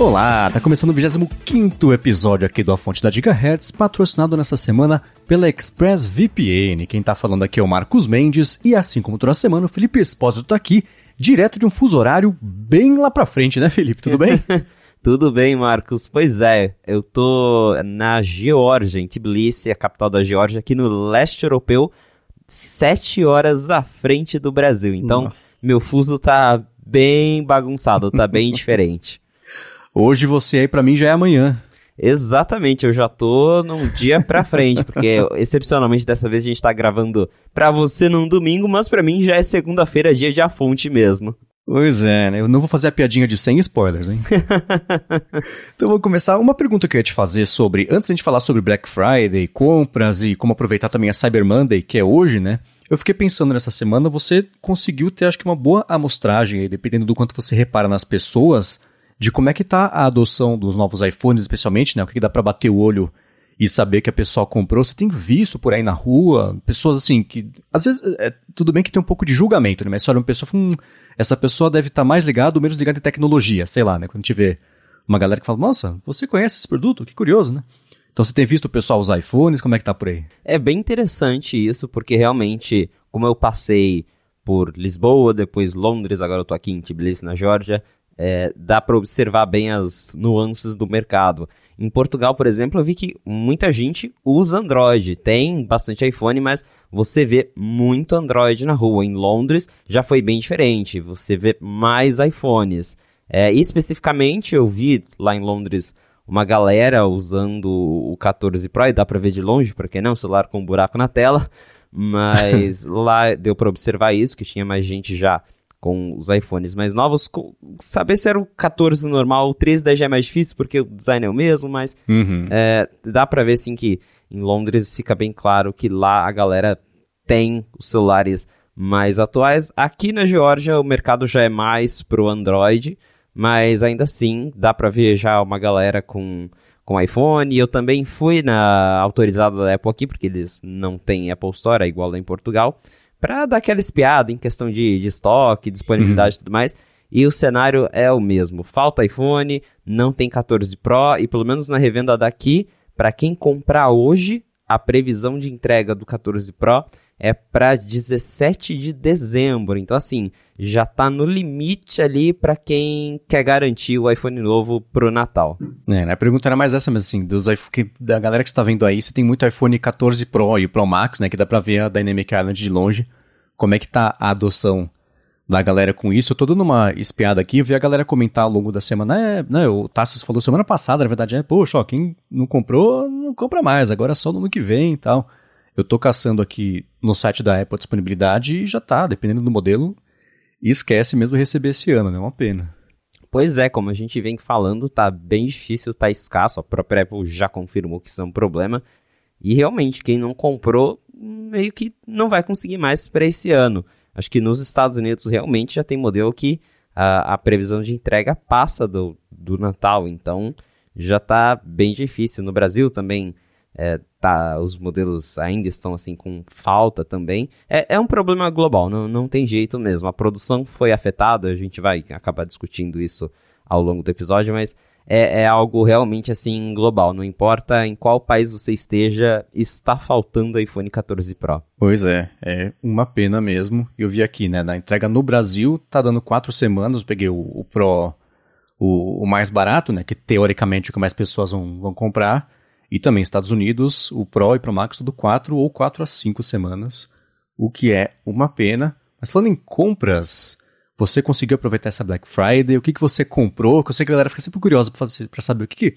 Olá, tá começando o 25 episódio aqui do A Fonte da Gigahertz, patrocinado nessa semana pela ExpressVPN. Quem tá falando aqui é o Marcos Mendes e assim como toda semana o Felipe Espósito tá aqui, direto de um fuso horário bem lá pra frente, né Felipe? Tudo bem? Tudo bem, Marcos. Pois é, eu tô na Geórgia, em Tbilisi, a capital da Geórgia, aqui no leste europeu, sete horas à frente do Brasil. Então, Nossa. meu fuso tá bem bagunçado, tá bem diferente. Hoje você aí para mim já é amanhã. Exatamente, eu já tô num dia pra frente, porque excepcionalmente dessa vez a gente tá gravando pra você num domingo, mas pra mim já é segunda-feira, dia de a fonte mesmo. Pois é, né? Eu não vou fazer a piadinha de sem spoilers, hein? então vou começar. Uma pergunta que eu ia te fazer sobre, antes de a gente falar sobre Black Friday, compras e como aproveitar também a Cyber Monday, que é hoje, né? Eu fiquei pensando nessa semana, você conseguiu ter, acho que, uma boa amostragem aí, dependendo do quanto você repara nas pessoas de como é que tá a adoção dos novos iPhones, especialmente, né? O que, que dá para bater o olho e saber que a pessoa comprou. Você tem visto por aí na rua, pessoas assim, que às vezes é, tudo bem que tem um pouco de julgamento, né? Mas você olha uma pessoa hum, essa pessoa deve estar tá mais ligada ou menos ligada em tecnologia, sei lá, né? Quando a gente vê uma galera que fala, nossa, você conhece esse produto? Que curioso, né? Então você tem visto o pessoal usar iPhones, como é que tá por aí? É bem interessante isso, porque realmente, como eu passei por Lisboa, depois Londres, agora eu tô aqui em Tbilisi, na Geórgia, é, dá para observar bem as nuances do mercado. Em Portugal, por exemplo, eu vi que muita gente usa Android. Tem bastante iPhone, mas você vê muito Android na rua. Em Londres já foi bem diferente. Você vê mais iPhones. É, especificamente, eu vi lá em Londres uma galera usando o 14 Pro, e dá para ver de longe, porque não, celular com um buraco na tela. Mas lá deu para observar isso, que tinha mais gente já com os iPhones mais novos. Saber se era o 14 normal, o 13 daí já é mais difícil, porque o design é o mesmo, mas uhum. é, dá pra ver assim que em Londres fica bem claro que lá a galera tem os celulares mais atuais. Aqui na Geórgia o mercado já é mais pro Android, mas ainda assim dá pra ver já uma galera com com iPhone. Eu também fui na autorizada da Apple aqui, porque eles não têm Apple Store, é igual lá em Portugal para dar aquela espiada em questão de, de estoque, disponibilidade e tudo mais. E o cenário é o mesmo. Falta iPhone, não tem 14 Pro e pelo menos na revenda daqui, para quem comprar hoje, a previsão de entrega do 14 Pro é para 17 de dezembro. Então assim, já tá no limite ali para quem quer garantir o iPhone novo pro Natal. É, né? A pergunta era mais essa, mas assim, dos da galera que está vendo aí, você tem muito iPhone 14 Pro e Pro Max, né, que dá para ver a Dynamic Island de longe. Como é que tá a adoção da galera com isso? Eu tô dando uma espiada aqui, eu vi a galera comentar ao longo da semana, é, né, o Tassos falou semana passada, na verdade, é, poxa, ó, quem não comprou, não compra mais, agora é só no ano que vem e tal. Eu tô caçando aqui no site da Apple a disponibilidade e já tá, dependendo do modelo, e esquece mesmo receber esse ano, né? É uma pena. Pois é, como a gente vem falando, tá bem difícil, tá escasso. A própria Apple já confirmou que isso é um problema. E realmente, quem não comprou, meio que não vai conseguir mais para esse ano. Acho que nos Estados Unidos realmente já tem modelo que a, a previsão de entrega passa do, do Natal, então já tá bem difícil. No Brasil também é, tá, os modelos ainda estão assim com falta também. É, é um problema global, não, não tem jeito mesmo. A produção foi afetada, a gente vai acabar discutindo isso ao longo do episódio, mas é, é algo realmente assim global. Não importa em qual país você esteja, está faltando iPhone 14 Pro. Pois é, é uma pena mesmo. Eu vi aqui, né, na entrega no Brasil, tá dando quatro semanas, peguei o, o Pro, o, o, mais barato, né, que teoricamente é o que mais pessoas vão, vão comprar. E também Estados Unidos, o Pro e Pro Max tudo 4 ou 4 a 5 semanas, o que é uma pena. Mas falando em compras, você conseguiu aproveitar essa Black Friday? O que, que você comprou? Que eu sei que a galera fica sempre curiosa para saber o que, que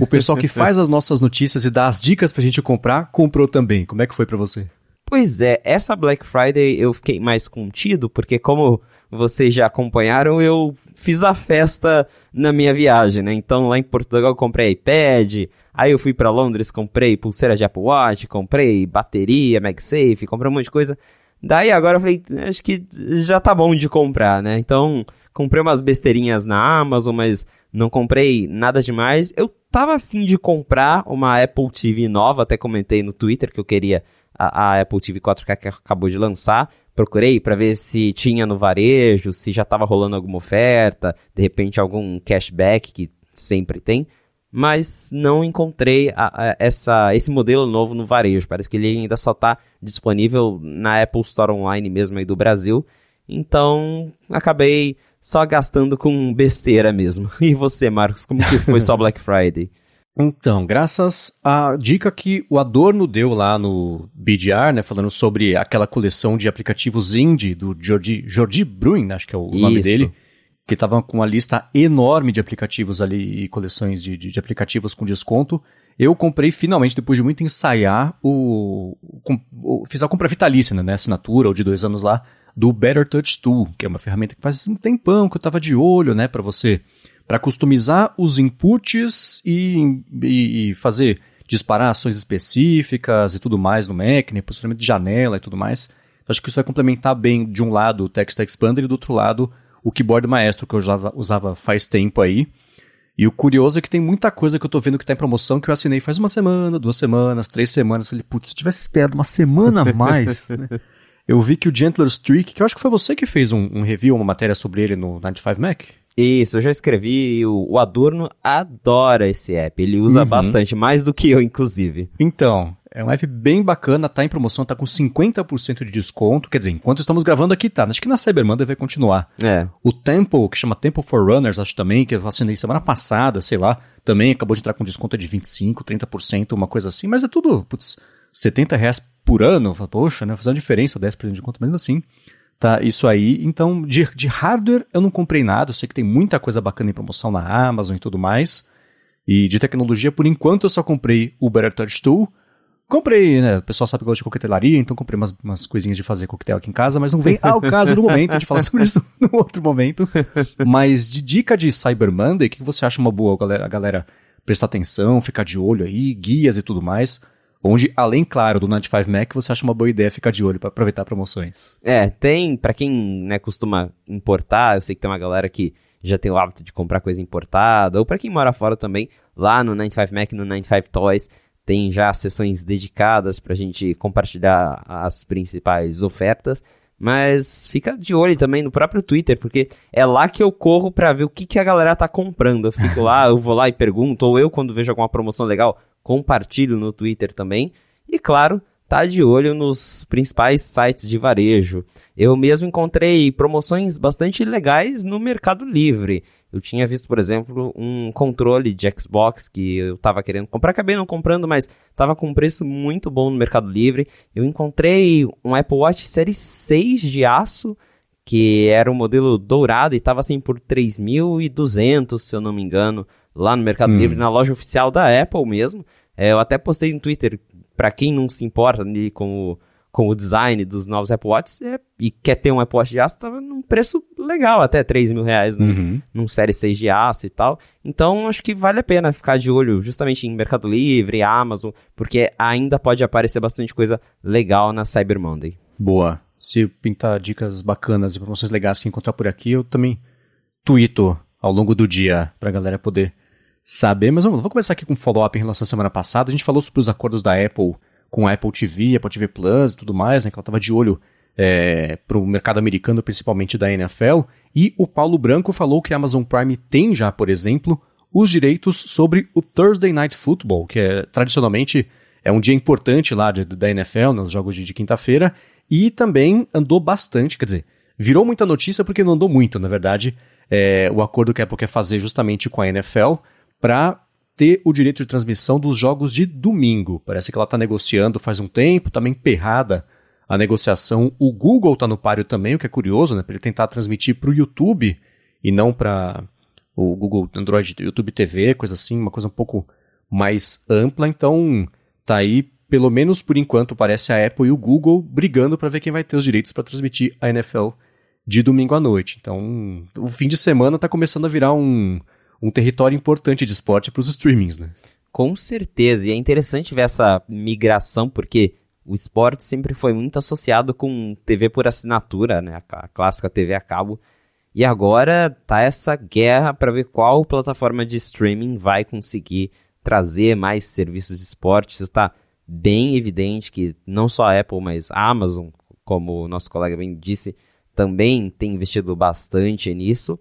o pessoal que faz as nossas notícias e dá as dicas pra gente comprar, comprou também. Como é que foi para você? Pois é, essa Black Friday eu fiquei mais contido, porque como vocês já acompanharam, eu fiz a festa na minha viagem, né? Então lá em Portugal eu comprei iPad, aí eu fui para Londres, comprei pulseira de Apple Watch, comprei bateria, MagSafe, comprei um monte de coisa. Daí agora eu falei, acho que já tá bom de comprar, né? Então comprei umas besteirinhas na Amazon, mas não comprei nada demais. Eu tava afim de comprar uma Apple TV nova, até comentei no Twitter que eu queria a, a Apple TV 4K que acabou de lançar. Procurei para ver se tinha no varejo, se já estava rolando alguma oferta, de repente algum cashback que sempre tem, mas não encontrei a, a, essa, esse modelo novo no varejo. Parece que ele ainda só está disponível na Apple Store Online mesmo aí do Brasil. Então, acabei só gastando com besteira mesmo. E você, Marcos, como que foi só Black Friday? Então, graças à dica que o Adorno deu lá no BDR, né, falando sobre aquela coleção de aplicativos indie do Jordi, Jordi Bruin, acho que é o Isso. nome dele, que estava com uma lista enorme de aplicativos ali e coleções de, de, de, aplicativos com desconto. Eu comprei finalmente, depois de muito ensaiar, o, o, o fiz a compra vitalícia, né, assinatura, ou de dois anos lá, do Better Touch Tool, que é uma ferramenta que faz um tempão que eu estava de olho, né, para você para customizar os inputs e, e, e, fazer disparar ações específicas e tudo mais no Mac, né, posicionamento de janela e tudo mais. Então, acho que isso vai complementar bem, de um lado, o Text Expander e do outro lado, o Keyboard Maestro, que eu já usava faz tempo aí. E o curioso é que tem muita coisa que eu tô vendo que tá em promoção que eu assinei faz uma semana, duas semanas, três semanas. Falei, putz, se tivesse esperado uma semana a mais, né? Eu vi que o Gentler Streak, que eu acho que foi você que fez um, um review, uma matéria sobre ele no 95 Mac. Isso, eu já escrevi. O, o Adorno adora esse app. Ele usa uhum. bastante, mais do que eu, inclusive. Então, é um app bem bacana, tá em promoção, tá com 50% de desconto. Quer dizer, enquanto estamos gravando aqui, tá. Acho que na Cyber Monday vai continuar. É. O Temple, que chama Temple for Runners, acho também, que eu assinei semana passada, sei lá, também acabou de entrar com desconto de 25%, 30%, uma coisa assim. Mas é tudo, putz, 70 reais por ano. Poxa, né? Fazer uma diferença, 10% de desconto, mas assim tá? Isso aí. Então, de, de hardware eu não comprei nada. Eu sei que tem muita coisa bacana em promoção na Amazon e tudo mais. E de tecnologia, por enquanto, eu só comprei o Better Touch Tool. Comprei, né? O pessoal sabe que eu gosto de coquetelaria, então comprei umas, umas coisinhas de fazer coquetel aqui em casa, mas não vem ao caso no momento, a gente fala sobre isso no outro momento. Mas de dica de Cyber Monday, o que você acha uma boa, galera, a galera prestar atenção, ficar de olho aí, guias e tudo mais? Onde, além, claro, do 95 Mac, você acha uma boa ideia ficar de olho para aproveitar promoções. É, tem, para quem né, costuma importar, eu sei que tem uma galera que já tem o hábito de comprar coisa importada, ou para quem mora fora também, lá no 95 Mac, no 95 Toys, tem já sessões dedicadas para a gente compartilhar as principais ofertas. Mas fica de olho também no próprio Twitter, porque é lá que eu corro para ver o que, que a galera tá comprando. Eu fico lá, eu vou lá e pergunto, ou eu, quando vejo alguma promoção legal, compartilho no Twitter também. E claro, tá de olho nos principais sites de varejo. Eu mesmo encontrei promoções bastante legais no Mercado Livre. Eu tinha visto, por exemplo, um controle de Xbox que eu estava querendo comprar, acabei não comprando, mas estava com um preço muito bom no Mercado Livre. Eu encontrei um Apple Watch Série 6 de aço, que era o um modelo dourado e estava assim por 3.200, se eu não me engano, lá no Mercado hum. Livre, na loja oficial da Apple mesmo. É, eu até postei no Twitter, para quem não se importa ali com o, com o design dos novos Apple Watches é, e quer ter um Apple Watch de aço, tava num preço legal, até 3 mil reais num, uhum. num Série 6 de aço e tal. Então, acho que vale a pena ficar de olho justamente em Mercado Livre, Amazon, porque ainda pode aparecer bastante coisa legal na Cyber Monday. Boa. Se pintar dicas bacanas e promoções legais que encontrar por aqui, eu também tweeto ao longo do dia pra galera poder saber, mas vamos, vou começar aqui com um follow-up em relação à semana passada. A gente falou sobre os acordos da Apple com a Apple TV, Apple TV Plus e tudo mais, né, que ela estava de olho é, para o mercado americano, principalmente da NFL. E o Paulo Branco falou que a Amazon Prime tem já, por exemplo, os direitos sobre o Thursday Night Football, que é tradicionalmente é um dia importante lá de, da NFL, nos jogos de, de quinta-feira, e também andou bastante, quer dizer, virou muita notícia porque não andou muito, na verdade, é, o acordo que a Apple quer fazer justamente com a NFL para ter o direito de transmissão dos jogos de domingo. Parece que ela está negociando faz um tempo, também tá emperrada a negociação. O Google está no páreo também, o que é curioso, né? Para ele tentar transmitir para o YouTube e não para o Google Android, YouTube TV, coisa assim, uma coisa um pouco mais ampla. Então, tá aí, pelo menos por enquanto, parece a Apple e o Google brigando para ver quem vai ter os direitos para transmitir a NFL de domingo à noite. Então, o fim de semana está começando a virar um um território importante de esporte para os streamings, né? Com certeza, e é interessante ver essa migração, porque o esporte sempre foi muito associado com TV por assinatura, né? A clássica TV a cabo. E agora tá essa guerra para ver qual plataforma de streaming vai conseguir trazer mais serviços de esporte. Isso está bem evidente que não só a Apple, mas a Amazon, como o nosso colega bem disse, também tem investido bastante nisso.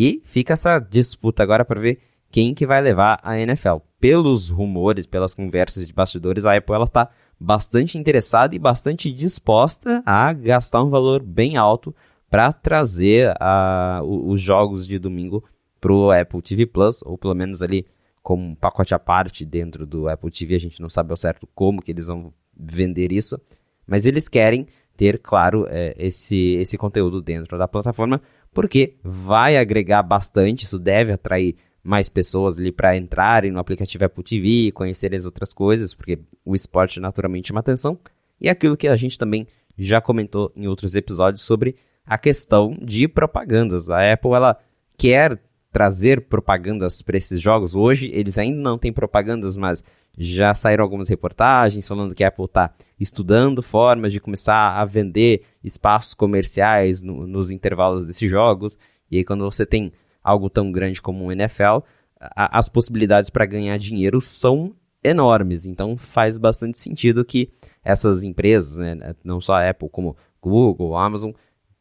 E fica essa disputa agora para ver quem que vai levar a NFL. Pelos rumores, pelas conversas de bastidores, a Apple ela está bastante interessada e bastante disposta a gastar um valor bem alto para trazer a, os jogos de domingo para o Apple TV Plus, ou pelo menos ali como um pacote à parte dentro do Apple TV. A gente não sabe ao certo como que eles vão vender isso, mas eles querem ter, claro, é, esse, esse conteúdo dentro da plataforma, porque vai agregar bastante, isso deve atrair mais pessoas ali para entrarem no aplicativo Apple TV, conhecerem as outras coisas, porque o esporte naturalmente chama atenção, e aquilo que a gente também já comentou em outros episódios sobre a questão de propagandas. A Apple ela quer trazer propagandas para esses jogos. Hoje eles ainda não têm propagandas, mas já saíram algumas reportagens falando que a Apple está estudando formas de começar a vender espaços comerciais no, nos intervalos desses jogos. E aí, quando você tem algo tão grande como o NFL, a, as possibilidades para ganhar dinheiro são enormes. Então, faz bastante sentido que essas empresas, né, não só a Apple, como Google, Amazon,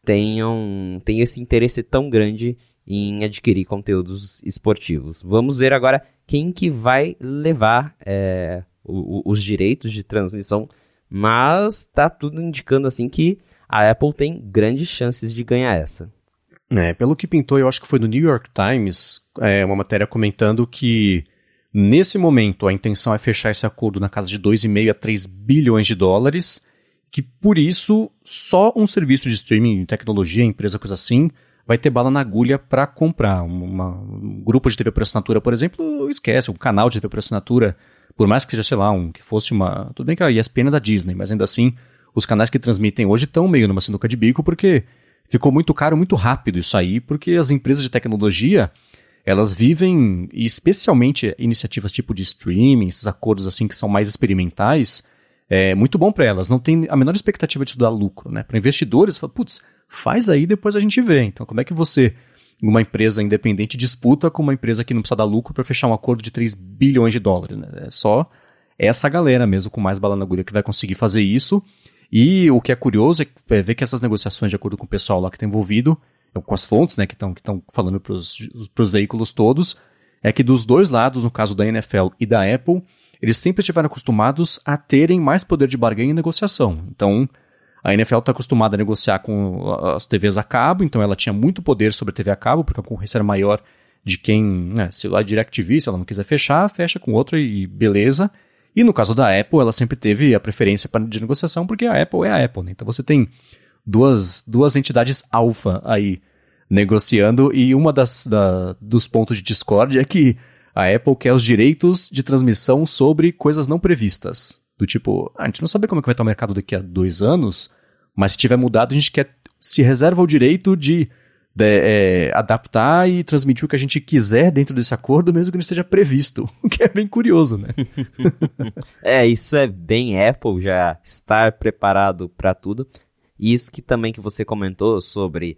tenham, tenham esse interesse tão grande em adquirir conteúdos esportivos. Vamos ver agora quem que vai levar é, o, o, os direitos de transmissão, mas está tudo indicando assim que a Apple tem grandes chances de ganhar essa. É, pelo que pintou, eu acho que foi no New York Times, é, uma matéria comentando que nesse momento a intenção é fechar esse acordo na casa de 2,5 a 3 bilhões de dólares, que por isso só um serviço de streaming, tecnologia, empresa, coisa assim, vai ter bala na agulha para comprar. Uma, um grupo de TV por assinatura, por exemplo, esquece, um canal de TV por assinatura, por mais que seja, sei lá, um que fosse uma. Tudo bem que a ESPN é da Disney, mas ainda assim, os canais que transmitem hoje estão meio numa sinuca de bico, porque ficou muito caro muito rápido isso aí, porque as empresas de tecnologia. Elas vivem, especialmente iniciativas tipo de streaming, esses acordos assim que são mais experimentais, é muito bom para elas. Não tem a menor expectativa de dar lucro, né? Para investidores, putz, faz aí, depois a gente vê. Então, como é que você, uma empresa independente, disputa com uma empresa que não precisa dar lucro para fechar um acordo de 3 bilhões de dólares? Né? É só essa galera mesmo com mais bala na agulha que vai conseguir fazer isso. E o que é curioso é ver que essas negociações, de acordo com o pessoal lá que está envolvido, com as fontes né, que estão que falando para os veículos todos, é que dos dois lados, no caso da NFL e da Apple, eles sempre estiveram acostumados a terem mais poder de barganha e negociação. Então, a NFL está acostumada a negociar com as TVs a cabo, então ela tinha muito poder sobre a TV a cabo, porque a concorrência era maior de quem, né, se a DirecTV, se ela não quiser fechar, fecha com outra e beleza. E no caso da Apple, ela sempre teve a preferência de negociação, porque a Apple é a Apple, né? Então você tem duas, duas entidades alfa aí negociando, e uma das da, dos pontos de discórdia é que a Apple quer os direitos de transmissão sobre coisas não previstas. Do tipo, ah, a gente não sabe como é que vai estar o mercado daqui a dois anos, mas se tiver mudado, a gente quer se reserva o direito de, de é, adaptar e transmitir o que a gente quiser dentro desse acordo, mesmo que não esteja previsto. O que é bem curioso, né? é, isso é bem Apple já estar preparado para tudo. E isso que também que você comentou sobre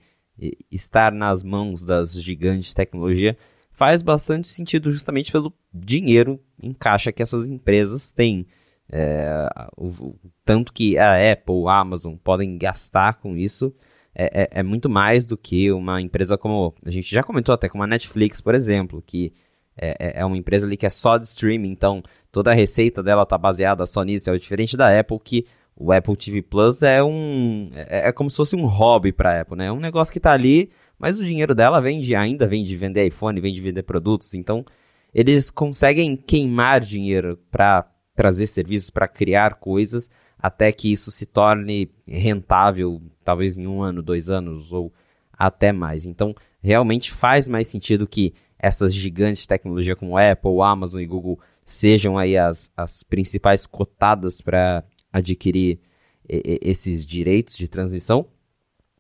estar nas mãos das gigantes de tecnologia faz bastante sentido justamente pelo dinheiro em caixa que essas empresas têm. É, o, tanto que a Apple, a Amazon podem gastar com isso é, é, é, muito mais do que uma empresa como a gente já comentou até como a Netflix, por exemplo, que é, é, é uma empresa ali que é só de streaming, então toda a receita dela está baseada só nisso, é diferente da Apple que o Apple TV Plus é um é, é como se fosse um hobby para a Apple, né? É um negócio que está ali, mas o dinheiro dela vem de, ainda vem de vender iPhone, vem de vender produtos, então eles conseguem queimar dinheiro para trazer serviços, para criar coisas, até que isso se torne rentável, talvez em um ano, dois anos ou até mais. Então, realmente faz mais sentido que essas gigantes de tecnologia como Apple, Amazon e Google sejam aí as, as principais cotadas para adquirir esses direitos de transmissão.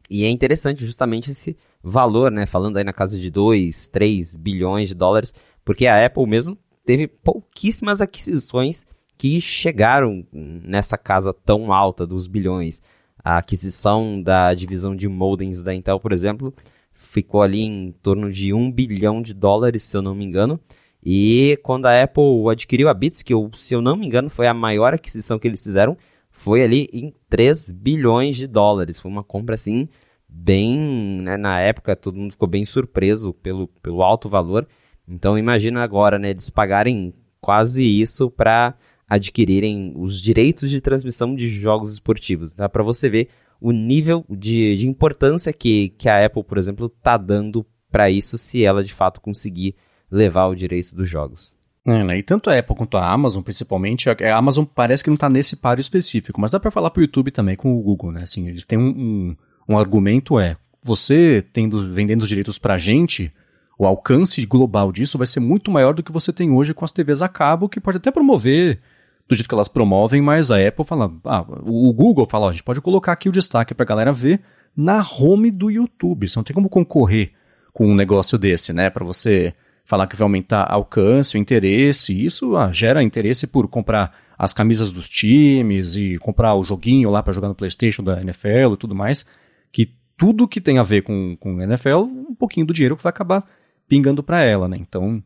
E é interessante justamente esse valor, né? Falando aí na casa de 2, 3 bilhões de dólares, porque a Apple mesmo teve pouquíssimas aquisições que chegaram nessa casa tão alta dos bilhões. A aquisição da divisão de modems da Intel, por exemplo, ficou ali em torno de 1 bilhão de dólares, se eu não me engano. E quando a Apple adquiriu a Beats, que eu, se eu não me engano foi a maior aquisição que eles fizeram, foi ali em 3 bilhões de dólares. Foi uma compra assim bem, né, na época todo mundo ficou bem surpreso pelo, pelo alto valor. Então imagina agora, né, eles pagarem quase isso para adquirirem os direitos de transmissão de jogos esportivos. Dá para você ver o nível de, de importância que, que a Apple, por exemplo, está dando para isso se ela de fato conseguir levar o direito dos jogos. É, né? E tanto a Apple quanto a Amazon, principalmente, a Amazon parece que não está nesse páreo específico, mas dá para falar para o YouTube também com o Google, né? Assim, eles têm um, um, um argumento é, você tendo vendendo os direitos para a gente, o alcance global disso vai ser muito maior do que você tem hoje com as TVs a cabo, que pode até promover do jeito que elas promovem, mas a Apple fala, ah, o Google fala, ó, a gente pode colocar aqui o destaque para a galera ver na home do YouTube. Você não tem como concorrer com um negócio desse, né? Para você falar que vai aumentar alcance, interesse, isso ah, gera interesse por comprar as camisas dos times e comprar o joguinho lá para jogar no PlayStation da NFL e tudo mais, que tudo que tem a ver com, com NFL, um pouquinho do dinheiro que vai acabar pingando para ela, né? Então,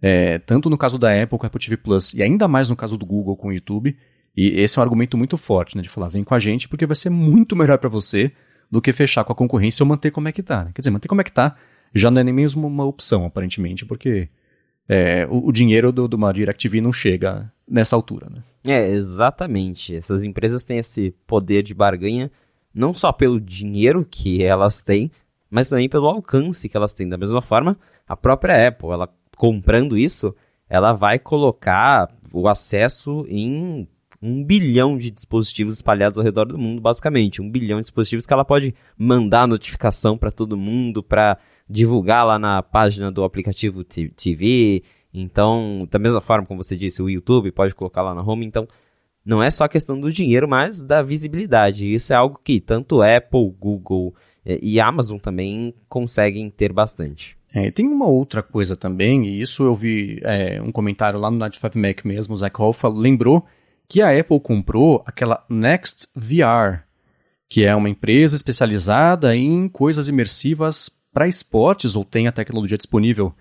é, tanto no caso da Apple com a Apple TV Plus e ainda mais no caso do Google com o YouTube, e esse é um argumento muito forte, né? De falar, vem com a gente porque vai ser muito melhor para você do que fechar com a concorrência ou manter como é que tá. Né? Quer dizer, manter como é que tá já não é nem mesmo uma opção, aparentemente, porque é, o, o, dinheiro do, do uma DirecTV não chega nessa altura, né? É, exatamente. Essas empresas têm esse poder de barganha não só pelo dinheiro que elas têm, mas também pelo alcance que elas têm. Da mesma forma, a própria Apple, ela comprando isso, ela vai colocar o acesso em um bilhão de dispositivos espalhados ao redor do mundo, basicamente. Um bilhão de dispositivos que ela pode mandar notificação para todo mundo, para divulgar lá na página do aplicativo TV. Então, da mesma forma como você disse, o YouTube pode colocar lá na home. Então, não é só a questão do dinheiro, mas da visibilidade. Isso é algo que tanto Apple, Google eh, e Amazon também conseguem ter bastante. É, tem uma outra coisa também, e isso eu vi é, um comentário lá no Night 5 Mac mesmo, o Zach Hoffa lembrou que a Apple comprou aquela Next VR, que é uma empresa especializada em coisas imersivas para esportes, ou tem a tecnologia disponível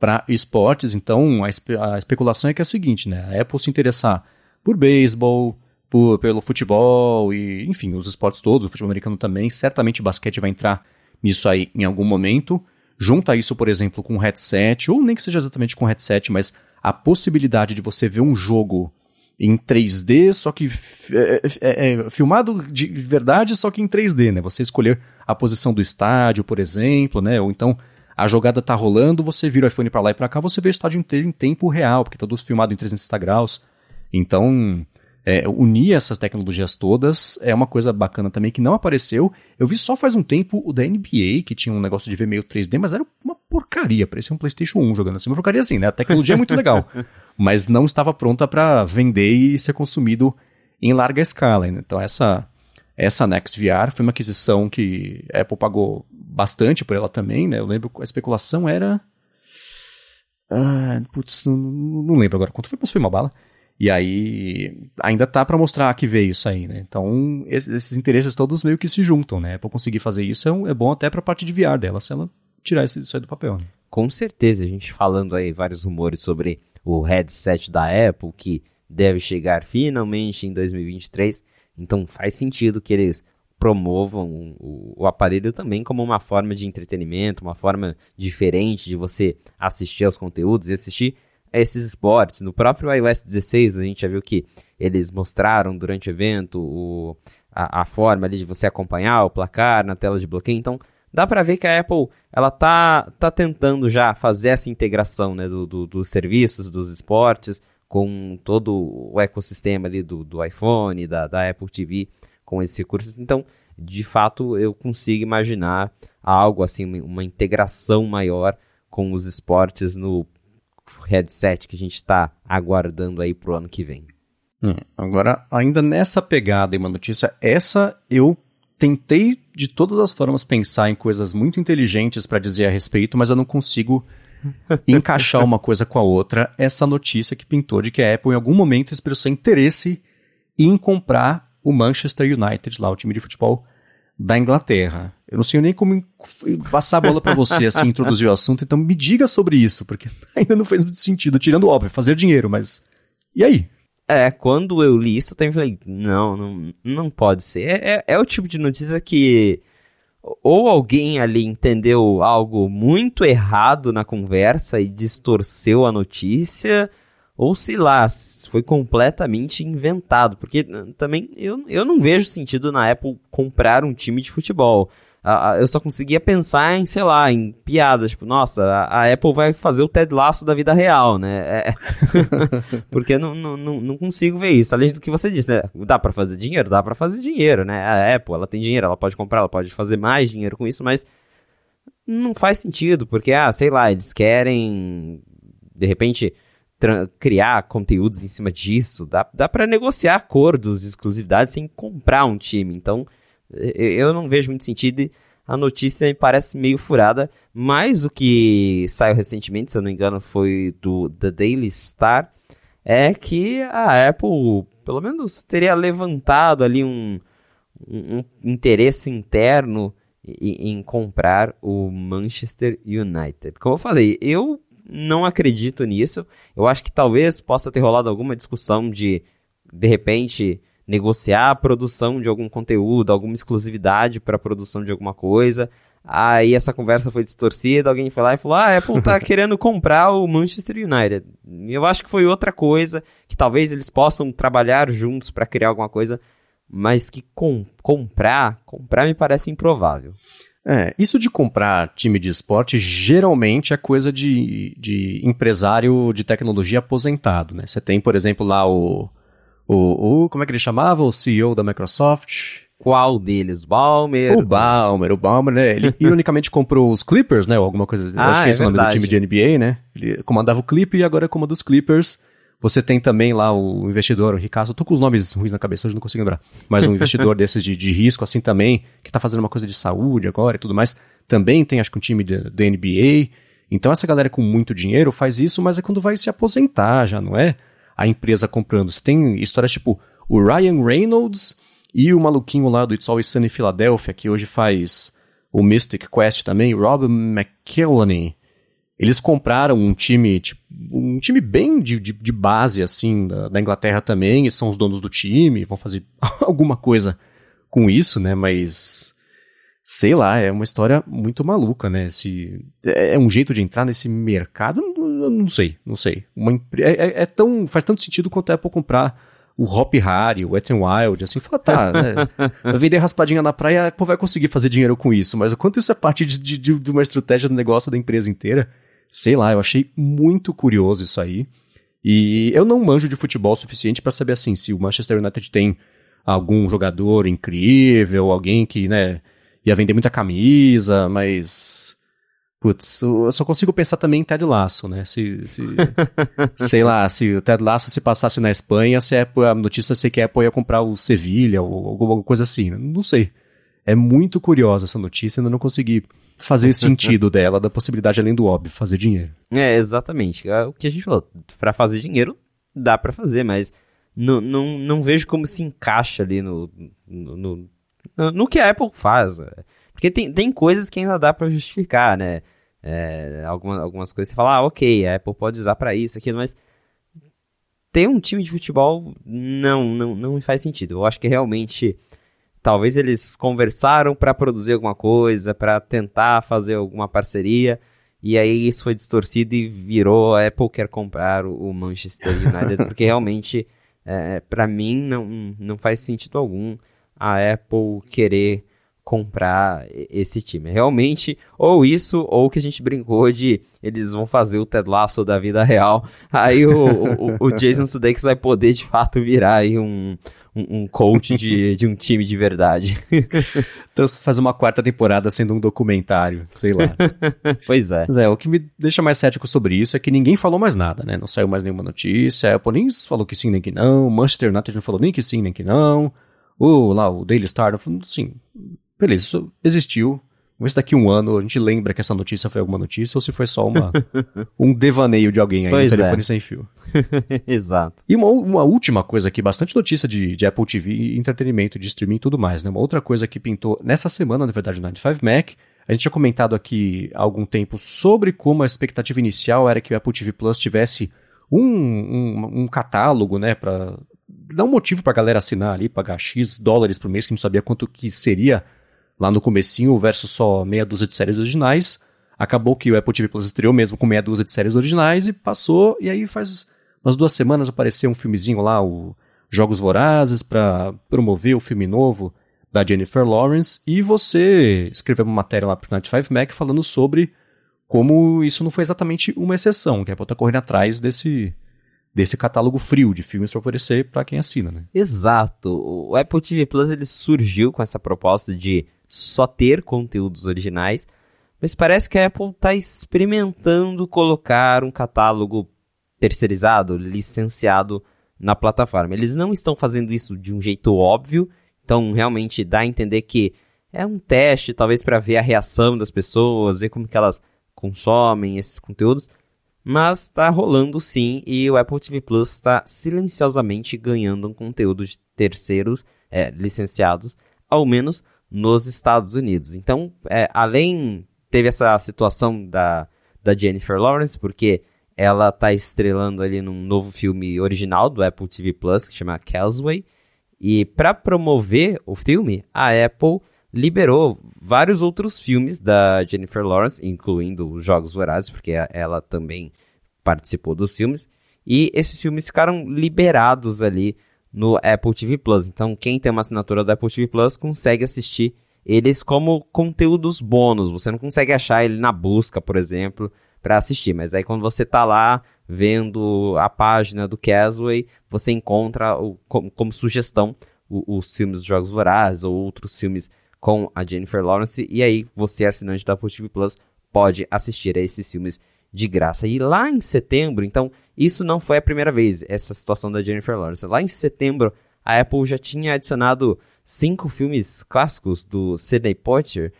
para esportes. Então, a, espe a, especulação é que é a seguinte, né? A Apple se interessar por beisebol, por, pelo futebol e, enfim, os esportes todos, o futebol americano também, certamente o basquete vai entrar nisso aí em algum momento. Junta isso, por exemplo, com um headset, ou nem que seja exatamente com headset, mas a possibilidade de você ver um jogo em 3D, só que é, é, é, filmado de verdade, só que em 3D, né? Você escolher a posição do estádio, por exemplo, né? Ou então a jogada tá rolando, você vira o iPhone para lá e para cá, você vê o estádio inteiro em tempo real, porque tá tudo filmado em 360 graus. Então, é, unir essas tecnologias todas é uma coisa bacana também que não apareceu. Eu vi só faz um tempo o da NBA, que tinha um negócio de ver meio 3D, mas era uma porcaria, parecia um PlayStation 1 jogando assim, uma porcaria assim, né? A tecnologia é muito legal. mas não estava pronta para vender e ser consumido em larga escala. Então essa essa Next VR foi uma aquisição que a Apple pagou bastante por ela também, né? Eu lembro que a especulação era ah, putz, não, não, lembro agora quanto foi, mas foi uma bala. E aí ainda tá para mostrar que veio isso aí, né? Então esses, esses, interesses todos meio que se juntam, né? Para conseguir fazer isso é, é bom até para parte de VR dela, se ela tirar isso, isso aí do papel. Né? Com certeza, a gente falando aí vários rumores sobre o headset da Apple, que deve chegar finalmente em 2023. Então faz sentido que eles promovam o, o, aparelho também como uma forma de entretenimento, uma forma diferente de você assistir aos conteúdos e assistir esses esportes. No próprio iOS 16, a gente já viu que eles mostraram durante o evento o, a, a forma ali de você acompanhar o placar na tela de bloqueio. Então, dá para ver que a Apple ela tá, tá tentando já fazer essa integração né, do, do, dos serviços, dos esportes, com todo o ecossistema ali do, do iPhone, da, da Apple TV, com esses recursos. Então, de fato, eu consigo imaginar algo assim, uma integração maior com os esportes no headset que a gente está aguardando aí pro ano que vem. Hum, agora, ainda nessa pegada e uma notícia, essa eu tentei de todas as formas pensar em coisas muito inteligentes para dizer a respeito, mas eu não consigo encaixar uma coisa com a outra. Essa notícia que pintou de que a Apple em algum momento expressou interesse em comprar o Manchester United, lá o time de futebol da Inglaterra. Eu não sei nem como passar a bola para você, assim, introduzir o assunto, então me diga sobre isso, porque ainda não fez muito sentido, tirando óbvio, fazer dinheiro, mas. E aí? É, quando eu li isso, eu também falei, não, não, não pode ser. É, é, é o tipo de notícia que ou alguém ali entendeu algo muito errado na conversa e distorceu a notícia, ou sei lá, foi completamente inventado. Porque também eu, eu não vejo sentido na Apple comprar um time de futebol eu só conseguia pensar em, sei lá, em piadas, tipo, nossa, a, Apple vai fazer o Ted Lasso da vida real, né? É... Porque não, não, não consigo ver isso. Além do que você disse, né? Dá para fazer dinheiro? Dá para fazer dinheiro, né? A Apple, ela tem dinheiro, ela pode comprar, ela pode fazer mais dinheiro com isso, mas não faz sentido, porque, ah, sei lá, eles querem, de repente, criar conteúdos em cima disso. Dá, dá para negociar acordos de exclusividade sem comprar um time. Então, eu não vejo muito sentido. A notícia me parece meio furada, mas o que saiu recentemente, se eu não me engano, foi do The Daily Star, é que a Apple, pelo menos, teria levantado ali um, um, um interesse interno em, em comprar o Manchester United. Como eu falei, eu não acredito nisso. Eu acho que talvez possa ter rolado alguma discussão de, de repente, negociar a produção de algum conteúdo, alguma exclusividade para a produção de alguma coisa. Aí essa conversa foi distorcida, alguém foi lá e falou: Ah, a Apple tá querendo comprar o Manchester United. Eu acho que foi outra coisa, que talvez eles possam trabalhar juntos para criar alguma coisa, mas que com, comprar, comprar me parece improvável. É, isso de comprar time de esporte geralmente é coisa de, de empresário de tecnologia aposentado, né? Você tem, por exemplo, lá o o, o, como é que ele chamava? O CEO da Microsoft. Qual deles? Balmer? O Balmer, o Balmer, né? Ele ironicamente comprou os Clippers, né? Ou alguma coisa. Ah, acho que é esse o nome do time de NBA, né? Ele comandava o Clip e agora comanda os Clippers. Você tem também lá o investidor, o Ricardo, eu tô com os nomes ruins na cabeça, hoje não consigo lembrar. Mas um investidor desses de, de risco, assim também, que tá fazendo uma coisa de saúde agora e tudo mais. Também tem, acho que um time da NBA. Então essa galera com muito dinheiro faz isso, mas é quando vai se aposentar já, não é? a empresa comprando. Você tem histórias tipo o Ryan Reynolds e o maluquinho lá do It's Always Sunny Philadelphia, que hoje faz o Mystic Quest também, Rob McElhenney. Eles compraram um time, tipo, um time bem de, de, de base, assim, da, da, Inglaterra também, e são os donos do time, vão fazer alguma coisa com isso, né? Mas, sei lá, é uma história muito maluca, né? Se, é, é um jeito de entrar nesse mercado, eu não sei, não sei. Uma, é, é, é, tão, faz tanto sentido quanto a Apple comprar o Hop Harry, o Wet n Wild, assim, fala, tá, né? vender raspadinha na praia, a Apple vai conseguir fazer dinheiro com isso, mas o quanto isso é parte de, de, de uma estratégia do negócio da empresa inteira, sei lá, eu achei muito curioso isso aí. E eu não manjo de futebol o suficiente para saber, assim, se o Manchester United tem algum jogador incrível, alguém que, né, ia vender muita camisa, mas Putz, eu só consigo pensar também em Ted Lasso, né? Se, se sei lá, se o Ted Lasso se passasse na Espanha, se a, notícia se que a Apple ia comprar o Sevilha ou alguma coisa assim, né? não sei. É muito curiosa essa notícia, ainda não consegui fazer sentido dela, da possibilidade, além do óbvio, fazer dinheiro. É, exatamente. É o que a gente falou, para fazer dinheiro, dá para fazer, mas não, não, não vejo como se encaixa ali no, no, no, no que a Apple faz. Né? Porque tem, tem coisas que ainda dá para justificar, né? É, algumas, algumas coisas você fala, ah, ok, a Apple pode usar para isso, aquilo, mas ter um time de futebol não, não, não faz sentido. Eu acho que realmente talvez eles conversaram para produzir alguma coisa, para tentar fazer alguma parceria, e aí isso foi distorcido e virou a Apple quer comprar o Manchester United, porque realmente, é, para mim, não, não faz sentido algum a Apple querer comprar esse time. Realmente, ou isso, ou o que a gente brincou de eles vão fazer o Ted Lasso da vida real. Aí o, o, o Jason Sudeikis vai poder de fato virar aí um, um, um coach de, de um time de verdade. então faz uma quarta temporada sendo um documentário, sei lá. pois é. Mas é, o que me deixa mais cético sobre isso é que ninguém falou mais nada, né? Não saiu mais nenhuma notícia, a Apple nem falou que sim nem que não, Manchester United não falou nem que sim nem que não, o lá, o Daily Star, assim, beleza, isso existiu, Vamos ver se daqui um ano a gente lembra que essa notícia foi alguma notícia ou se foi só uma, um devaneio de alguém aí pois no telefone é. sem fio. Exato. E uma, uma, última coisa aqui, bastante notícia de, de Apple TV, entretenimento, de streaming e tudo mais, né? Uma outra coisa que pintou nessa semana, na verdade, no 95 Mac, a gente tinha comentado aqui há algum tempo sobre como a expectativa inicial era que o Apple TV Plus tivesse um, um, um catálogo, né, para dar um motivo para a galera assinar ali, pagar X dólares por mês, que não sabia quanto que seria lá no comecinho versus só meia dúzia de séries originais. Acabou que o Apple TV Plus estreou mesmo com meia dúzia de séries originais e passou, e aí faz umas duas semanas apareceu um filmezinho lá, o Jogos Vorazes, para promover o filme novo da Jennifer Lawrence, e você escreveu uma matéria lá pro 95 Mac falando sobre como isso não foi exatamente uma exceção, que a Apple tá correndo atrás desse, desse catálogo frio de filmes para oferecer para quem assina, né? Exato. O Apple TV Plus ele surgiu com essa proposta de só ter conteúdos originais, mas parece que a Apple está experimentando colocar um catálogo terceirizado, licenciado na plataforma. Eles não estão fazendo isso de um jeito óbvio, então realmente dá a entender que é um teste, talvez para ver a reação das pessoas, ver como que elas consomem esses conteúdos, mas está rolando sim e o Apple TV Plus está silenciosamente ganhando um conteúdo de terceiros é, licenciados, ao menos nos Estados Unidos. Então, é, além teve essa situação da, da Jennifer Lawrence, porque ela está estrelando ali num novo filme original do Apple TV Plus que chama Casway. E para promover o filme, a Apple liberou vários outros filmes da Jennifer Lawrence, incluindo os Jogos Vorazes, porque ela também participou dos filmes. E esses filmes ficaram liberados ali no Apple TV Plus. Então, quem tem uma assinatura do Apple TV Plus consegue assistir eles como conteúdos bônus. Você não consegue achar ele na busca, por exemplo, para assistir. Mas aí quando você tá lá vendo a página do Casway, você encontra o, como, como, sugestão o, os filmes dos Jogos Vorazes ou outros filmes com a Jennifer Lawrence. E aí você, assinante da Apple TV Plus, pode assistir a esses filmes de graça. E lá em setembro, então, isso não foi a primeira vez, essa situação da Jennifer Lawrence. Lá em setembro, a Apple já tinha adicionado cinco filmes clássicos do Sidney Poitier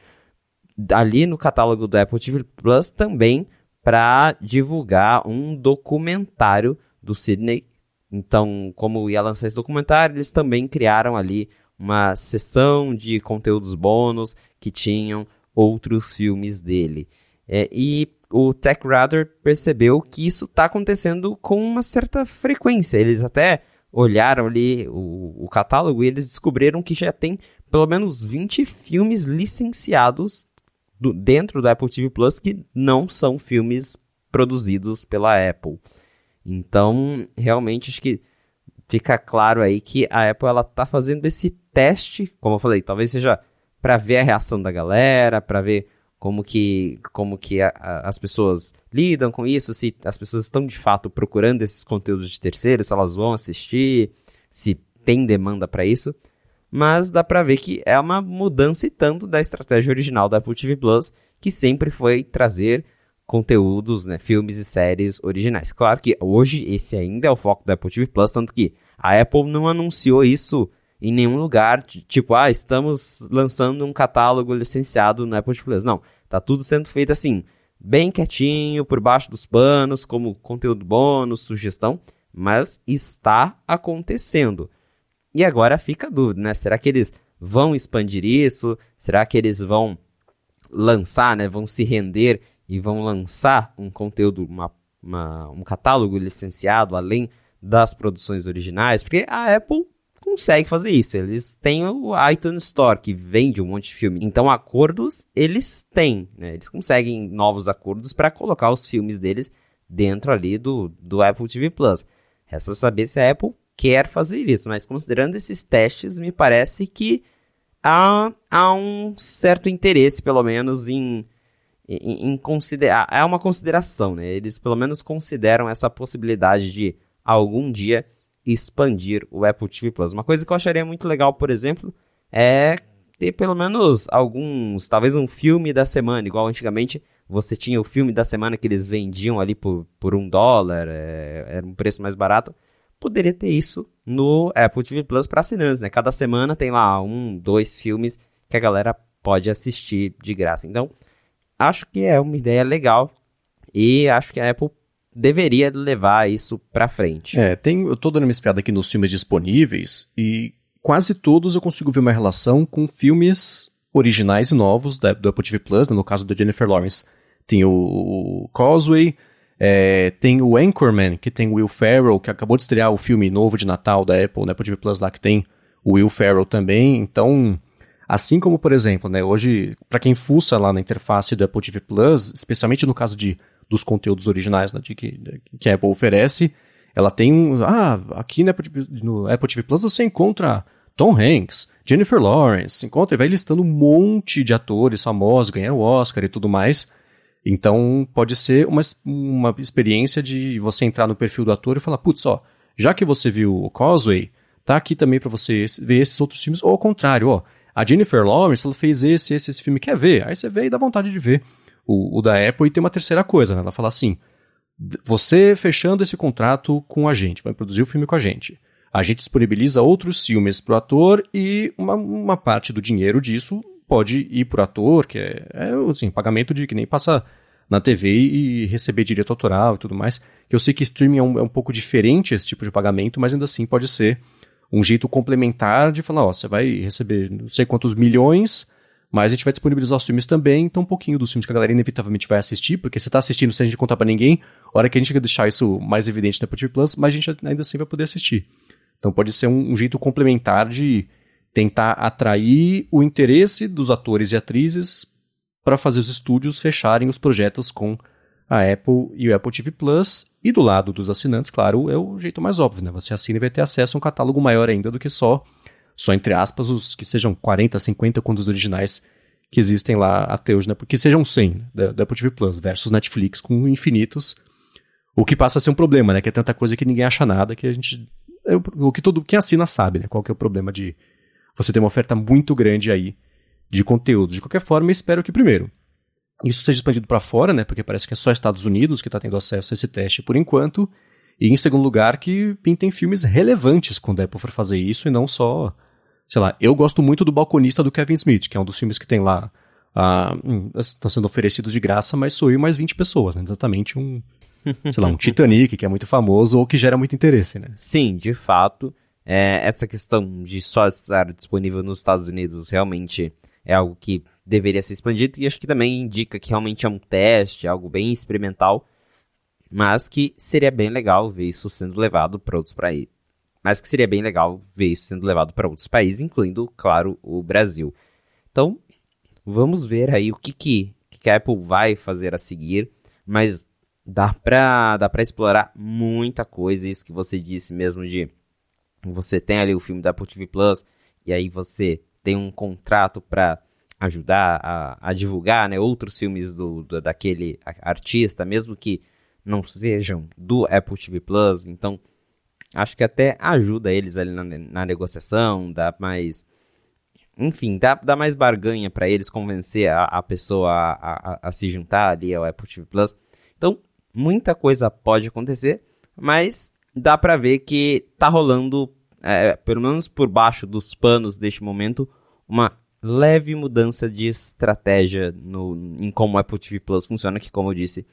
ali no catálogo do Apple TV Plus também para divulgar um documentário do Sidney. Então, como ia lançar esse documentário, eles também criaram ali uma sessão de conteúdos bônus que tinham outros filmes dele. É, e o TechRadar percebeu que isso está acontecendo com uma certa frequência. Eles até olharam ali o, o, catálogo e eles descobriram que já tem pelo menos 20 filmes licenciados do, dentro do Apple TV Plus que não são filmes produzidos pela Apple. Então, realmente acho que fica claro aí que a Apple ela tá fazendo esse teste, como eu falei, talvez seja para ver a reação da galera, para ver como que, como que a, a, as pessoas lidam com isso, se as pessoas estão de fato procurando esses conteúdos de terceiros, se elas vão assistir, se tem demanda para isso. Mas dá para ver que é uma mudança e tanto da estratégia original da Apple TV Plus, que sempre foi trazer conteúdos, né, filmes e séries originais. Claro que hoje esse ainda é o foco da Apple TV Plus, tanto que a Apple não anunciou isso em nenhum lugar, tipo, ah, estamos lançando um catálogo licenciado no Apple Plus. Não, tá tudo sendo feito assim, bem quietinho, por baixo dos panos, como conteúdo bônus, sugestão, mas está acontecendo. E agora fica a dúvida, né? Será que eles vão expandir isso? Será que eles vão lançar, né? Vão se render e vão lançar um conteúdo, uma, uma, um catálogo licenciado além das produções originais? Porque a Apple consegue fazer isso. Eles têm o iTunes Store, que vende um monte de filme. Então, acordos eles têm. Né? Eles conseguem novos acordos para colocar os filmes deles dentro ali do, do Apple TV Plus. Resta saber se a Apple quer fazer isso. Mas considerando esses testes, me parece que há, há um certo interesse, pelo menos, em, em, em considerar. É uma consideração, né? Eles pelo menos consideram essa possibilidade de algum dia expandir o Apple TV Plus. Uma coisa que eu acharia muito legal, por exemplo, é ter pelo menos alguns, talvez um filme da semana, igual antigamente você tinha o filme da semana que eles vendiam ali por, por um dólar, é, era um preço mais barato. Poderia ter isso no Apple TV Plus para assinantes, né? Cada semana tem lá um, dois filmes que a galera pode assistir de graça. Então, acho que é uma ideia legal e acho que a Apple deveria levar isso pra frente. É, tem, eu tô dando uma espiada aqui nos filmes disponíveis e quase todos eu consigo ver uma relação com filmes originais e novos da, do Apple TV Plus, né, no caso da Jennifer Lawrence. Tem o, o Causeway, é, tem o Anchorman, que tem o Will Ferrell, que acabou de estrear o filme novo de Natal da Apple, né, Apple TV Plus lá, que tem o Will Ferrell também. Então, assim como, por exemplo, né, hoje, para quem fuça lá na interface do Apple TV Plus, especialmente no caso de, dos conteúdos originais né, de, que, que a Apple oferece, ela tem um. Ah, aqui no Apple, no Apple TV Plus você encontra Tom Hanks, Jennifer Lawrence, encontra e vai listando um monte de atores famosos, ganharam Oscar e tudo mais. Então pode ser uma, uma experiência de você entrar no perfil do ator e falar, putz, ó, já que você viu o Causeway, tá aqui também para você ver esses outros filmes, ou ao contrário, ó, a Jennifer Lawrence, ela fez esse, esse, esse filme, quer ver? Aí você vê e dá vontade de ver o, o da Apple e tem uma terceira coisa, né? Ela fala assim, você fechando esse contrato com a gente, vai produzir o filme com a gente. A gente disponibiliza outros filmes para o ator e uma, uma parte do dinheiro disso pode ir para o ator, que é, é assim, pagamento de que nem passa na TV e receber direito autoral e tudo mais. Que eu sei que streaming é um, é um pouco diferente esse tipo de pagamento, mas ainda assim pode ser um jeito complementar de falar, ó, você vai receber não sei quantos milhões, mas a gente vai disponibilizar os filmes também, então um pouquinho dos filmes que a galera inevitavelmente vai assistir, porque você está assistindo sem a gente contar para ninguém, a hora que a gente deixar isso mais evidente na Apple TV Plus, mas a gente ainda assim vai poder assistir. Então pode ser um, um jeito complementar de tentar atrair o interesse dos atores e atrizes para fazer os estúdios fecharem os projetos com a Apple e o Apple TV Plus. E do lado dos assinantes, claro, é o jeito mais óbvio, né? Você assina e vai ter acesso a um catálogo maior ainda do que só, só entre aspas, os que sejam 40, 50 contos originais que existem lá até hoje, né? Porque sejam 100 né? da, da Apple TV Plus versus Netflix com infinitos. O que passa a ser um problema, né? Que é tanta coisa que ninguém acha nada, que a gente. É o que todo quem assina sabe, né? Qual que é o problema de você ter uma oferta muito grande aí de conteúdo. De qualquer forma, eu espero que, primeiro, isso seja expandido para fora, né? Porque parece que é só Estados Unidos que está tendo acesso a esse teste por enquanto. E em segundo lugar, que pintem filmes relevantes quando a Apple for fazer isso e não só. Sei lá, eu gosto muito do Balconista do Kevin Smith, que é um dos filmes que tem lá. Estão sendo oferecidos de graça, mas sou eu mais 20 pessoas, né? Exatamente um. sei lá, um Titanic, que é muito famoso ou que gera muito interesse, né? Sim, de fato. É, essa questão de só estar disponível nos Estados Unidos realmente é algo que deveria ser expandido e acho que também indica que realmente é um teste, algo bem experimental, mas que seria bem legal ver isso sendo levado para outros países. Mas que seria bem legal ver isso sendo levado para outros países, incluindo, claro, o Brasil. Então, vamos ver aí o que, que, que a Apple vai fazer a seguir, mas dá para dá explorar muita coisa, isso que você disse mesmo de você tem ali o filme da Apple TV Plus e aí você tem um contrato para ajudar a, a, divulgar né, outros filmes do, do, daquele artista, mesmo que não sejam do Apple TV Plus. Então, acho que até ajuda eles ali na, na negociação, dá mais. Enfim, dá, dá mais barganha para eles convencer a, a pessoa a, a, a, se juntar ali ao Apple TV Plus. Então, muita coisa pode acontecer, mas dá para ver que tá rolando, é, pelo menos por baixo dos panos deste momento, uma leve mudança de estratégia no, em como o Apple TV Plus funciona, que como eu disse,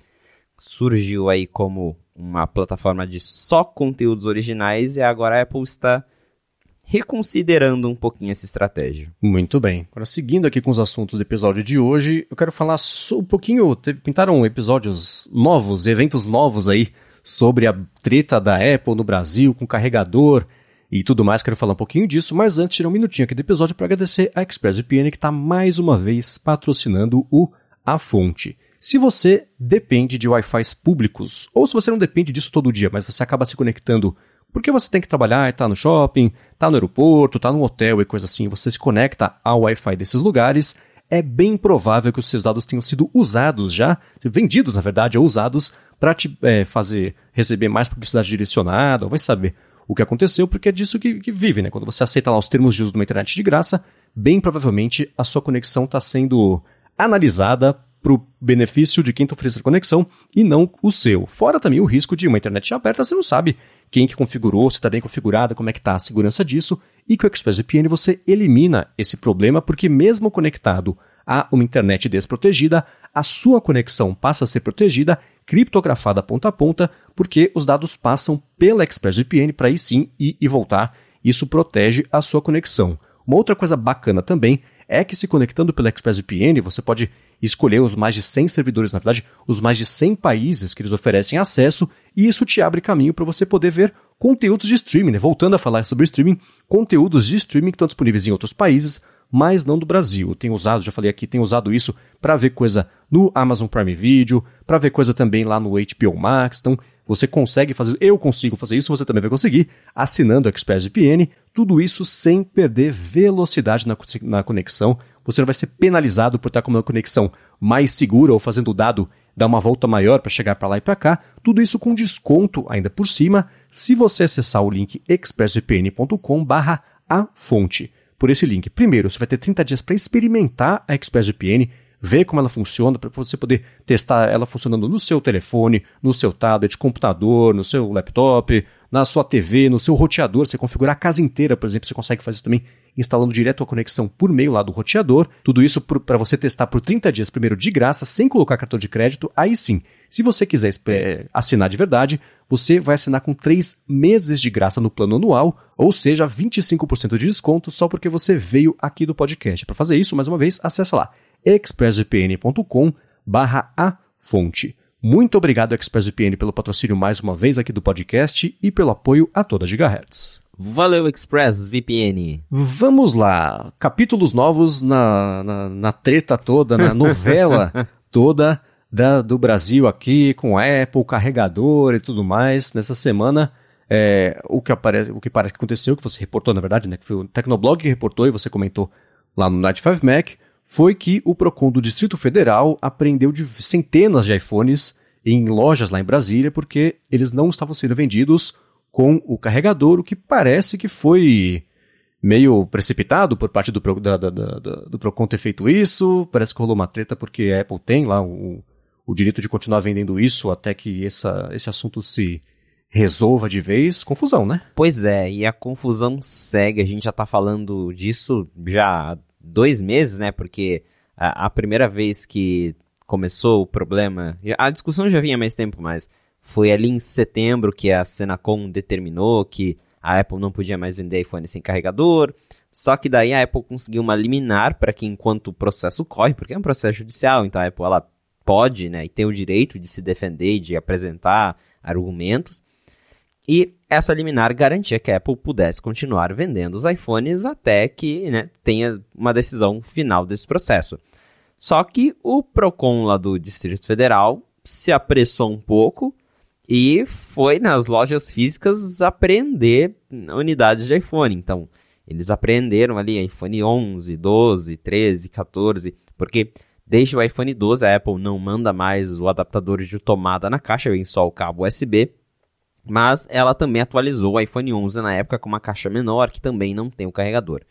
surgiu aí como uma plataforma de só conteúdos originais e agora a Apple está reconsiderando um pouquinho essa estratégia. Muito bem. Agora, seguindo aqui com os assuntos do episódio de hoje, eu quero falar um pouquinho. Pintaram episódios novos, eventos novos aí sobre a treta da Apple no Brasil com carregador e tudo mais. Quero falar um pouquinho disso, mas antes, tirar um minutinho aqui do episódio para agradecer a ExpressVPN que está mais uma vez patrocinando o A Fonte. Se você depende de Wi-Fi públicos, ou se você não depende disso todo dia, mas você acaba se conectando porque você tem que trabalhar e tá no shopping, tá no aeroporto, tá no hotel e coisa assim, você se conecta ao Wi-Fi desses lugares, é bem provável que os seus dados tenham sido usados já, vendidos na verdade, ou usados para te é, fazer receber mais publicidade direcionada, ou vai saber o que aconteceu, porque é disso que, que vive, né? Quando você aceita lá os termos de uso de uma internet de graça, bem provavelmente a sua conexão está sendo analisada para o benefício de quem está oferecendo a conexão e não o seu. Fora também o risco de uma internet aberta, você não sabe quem que configurou, se está bem configurada, como é que está a segurança disso, e com o ExpressVPN você elimina esse problema, porque mesmo conectado a uma internet desprotegida, a sua conexão passa a ser protegida, criptografada ponta a ponta, porque os dados passam pela ExpressVPN para aí sim ir e voltar. Isso protege a sua conexão. Uma outra coisa bacana também é que se conectando pela ExpressVPN, você pode escolher os mais de 100 servidores, na verdade, os mais de 100 países que eles oferecem acesso, e isso te abre caminho para você poder ver conteúdos de streaming, né? Voltando a falar sobre streaming, conteúdos de streaming que estão disponíveis em outros países, mas não do Brasil. Tenho usado, já falei aqui, tenho usado isso para ver coisa no Amazon Prime Video, para ver coisa também lá no HBO Max. Então, você consegue fazer, eu consigo fazer isso, você também vai conseguir, assinando o ExpressVPN, tudo isso sem perder velocidade na, na conexão. Você não vai ser penalizado por estar com uma conexão mais segura ou fazendo o dado dar uma volta maior para chegar para lá e para cá. Tudo isso com desconto ainda por cima, se você acessar o link expressvpn.com/a fonte. Por esse link, primeiro, você vai ter 30 dias para experimentar a ExpressVPN ver como ela funciona, para você poder testar ela funcionando no seu telefone, no seu tablet, computador, no seu laptop, na sua TV, no seu roteador. Você configurar a casa inteira, por exemplo, você consegue fazer isso também instalando direto a conexão por meio lá do roteador. Tudo isso para você testar por 30 dias, primeiro de graça, sem colocar cartão de crédito. Aí sim, se você quiser é, assinar de verdade, você vai assinar com 3 meses de graça no plano anual, ou seja, 25% de desconto só porque você veio aqui do podcast. Para fazer isso, mais uma vez, acessa lá expressvpn.com barra a fonte. Muito obrigado, ExpressVPN, pelo patrocínio mais uma vez aqui do podcast e pelo apoio a toda Gigahertz. Valeu, ExpressVPN. Vamos lá. Capítulos novos na, na, na treta toda, na novela toda da, do Brasil aqui, com Apple, carregador e tudo mais. Nessa semana, é, o, que aparece, o que parece que aconteceu, que você reportou, na verdade, né, que foi o Tecnoblog que reportou e você comentou lá no Night 5 Mac, foi que o Procon do Distrito Federal apreendeu de centenas de iPhones em lojas lá em Brasília porque eles não estavam sendo vendidos com o carregador, o que parece que foi meio precipitado por parte do, da, da, da, do Procon ter feito isso. Parece que rolou uma treta porque a Apple tem lá o, o direito de continuar vendendo isso até que essa, esse assunto se resolva de vez. Confusão, né? Pois é, e a confusão segue. A gente já tá falando disso já dois meses, né? Porque a, a, primeira vez que começou o problema, a discussão já vinha mais tempo, mas foi ali em setembro que a Senacom determinou que a Apple não podia mais vender iPhone sem carregador. Só que daí a Apple conseguiu uma liminar para que enquanto o processo corre, porque é um processo judicial, então a Apple ela pode, né, e tem o direito de se defender e de apresentar argumentos. E essa liminar garantia que a Apple pudesse continuar vendendo os iPhones até que né, tenha uma decisão final desse processo. Só que o Procon lá do Distrito Federal se apressou um pouco e foi nas lojas físicas apreender unidades de iPhone. Então, eles apreenderam ali iPhone 11, 12, 13, 14, porque desde o iPhone 12 a Apple não manda mais o adaptador de tomada na caixa, vem só o cabo USB. Mas ela também atualizou o iPhone 11 na época com uma caixa menor que também não tem o carregador.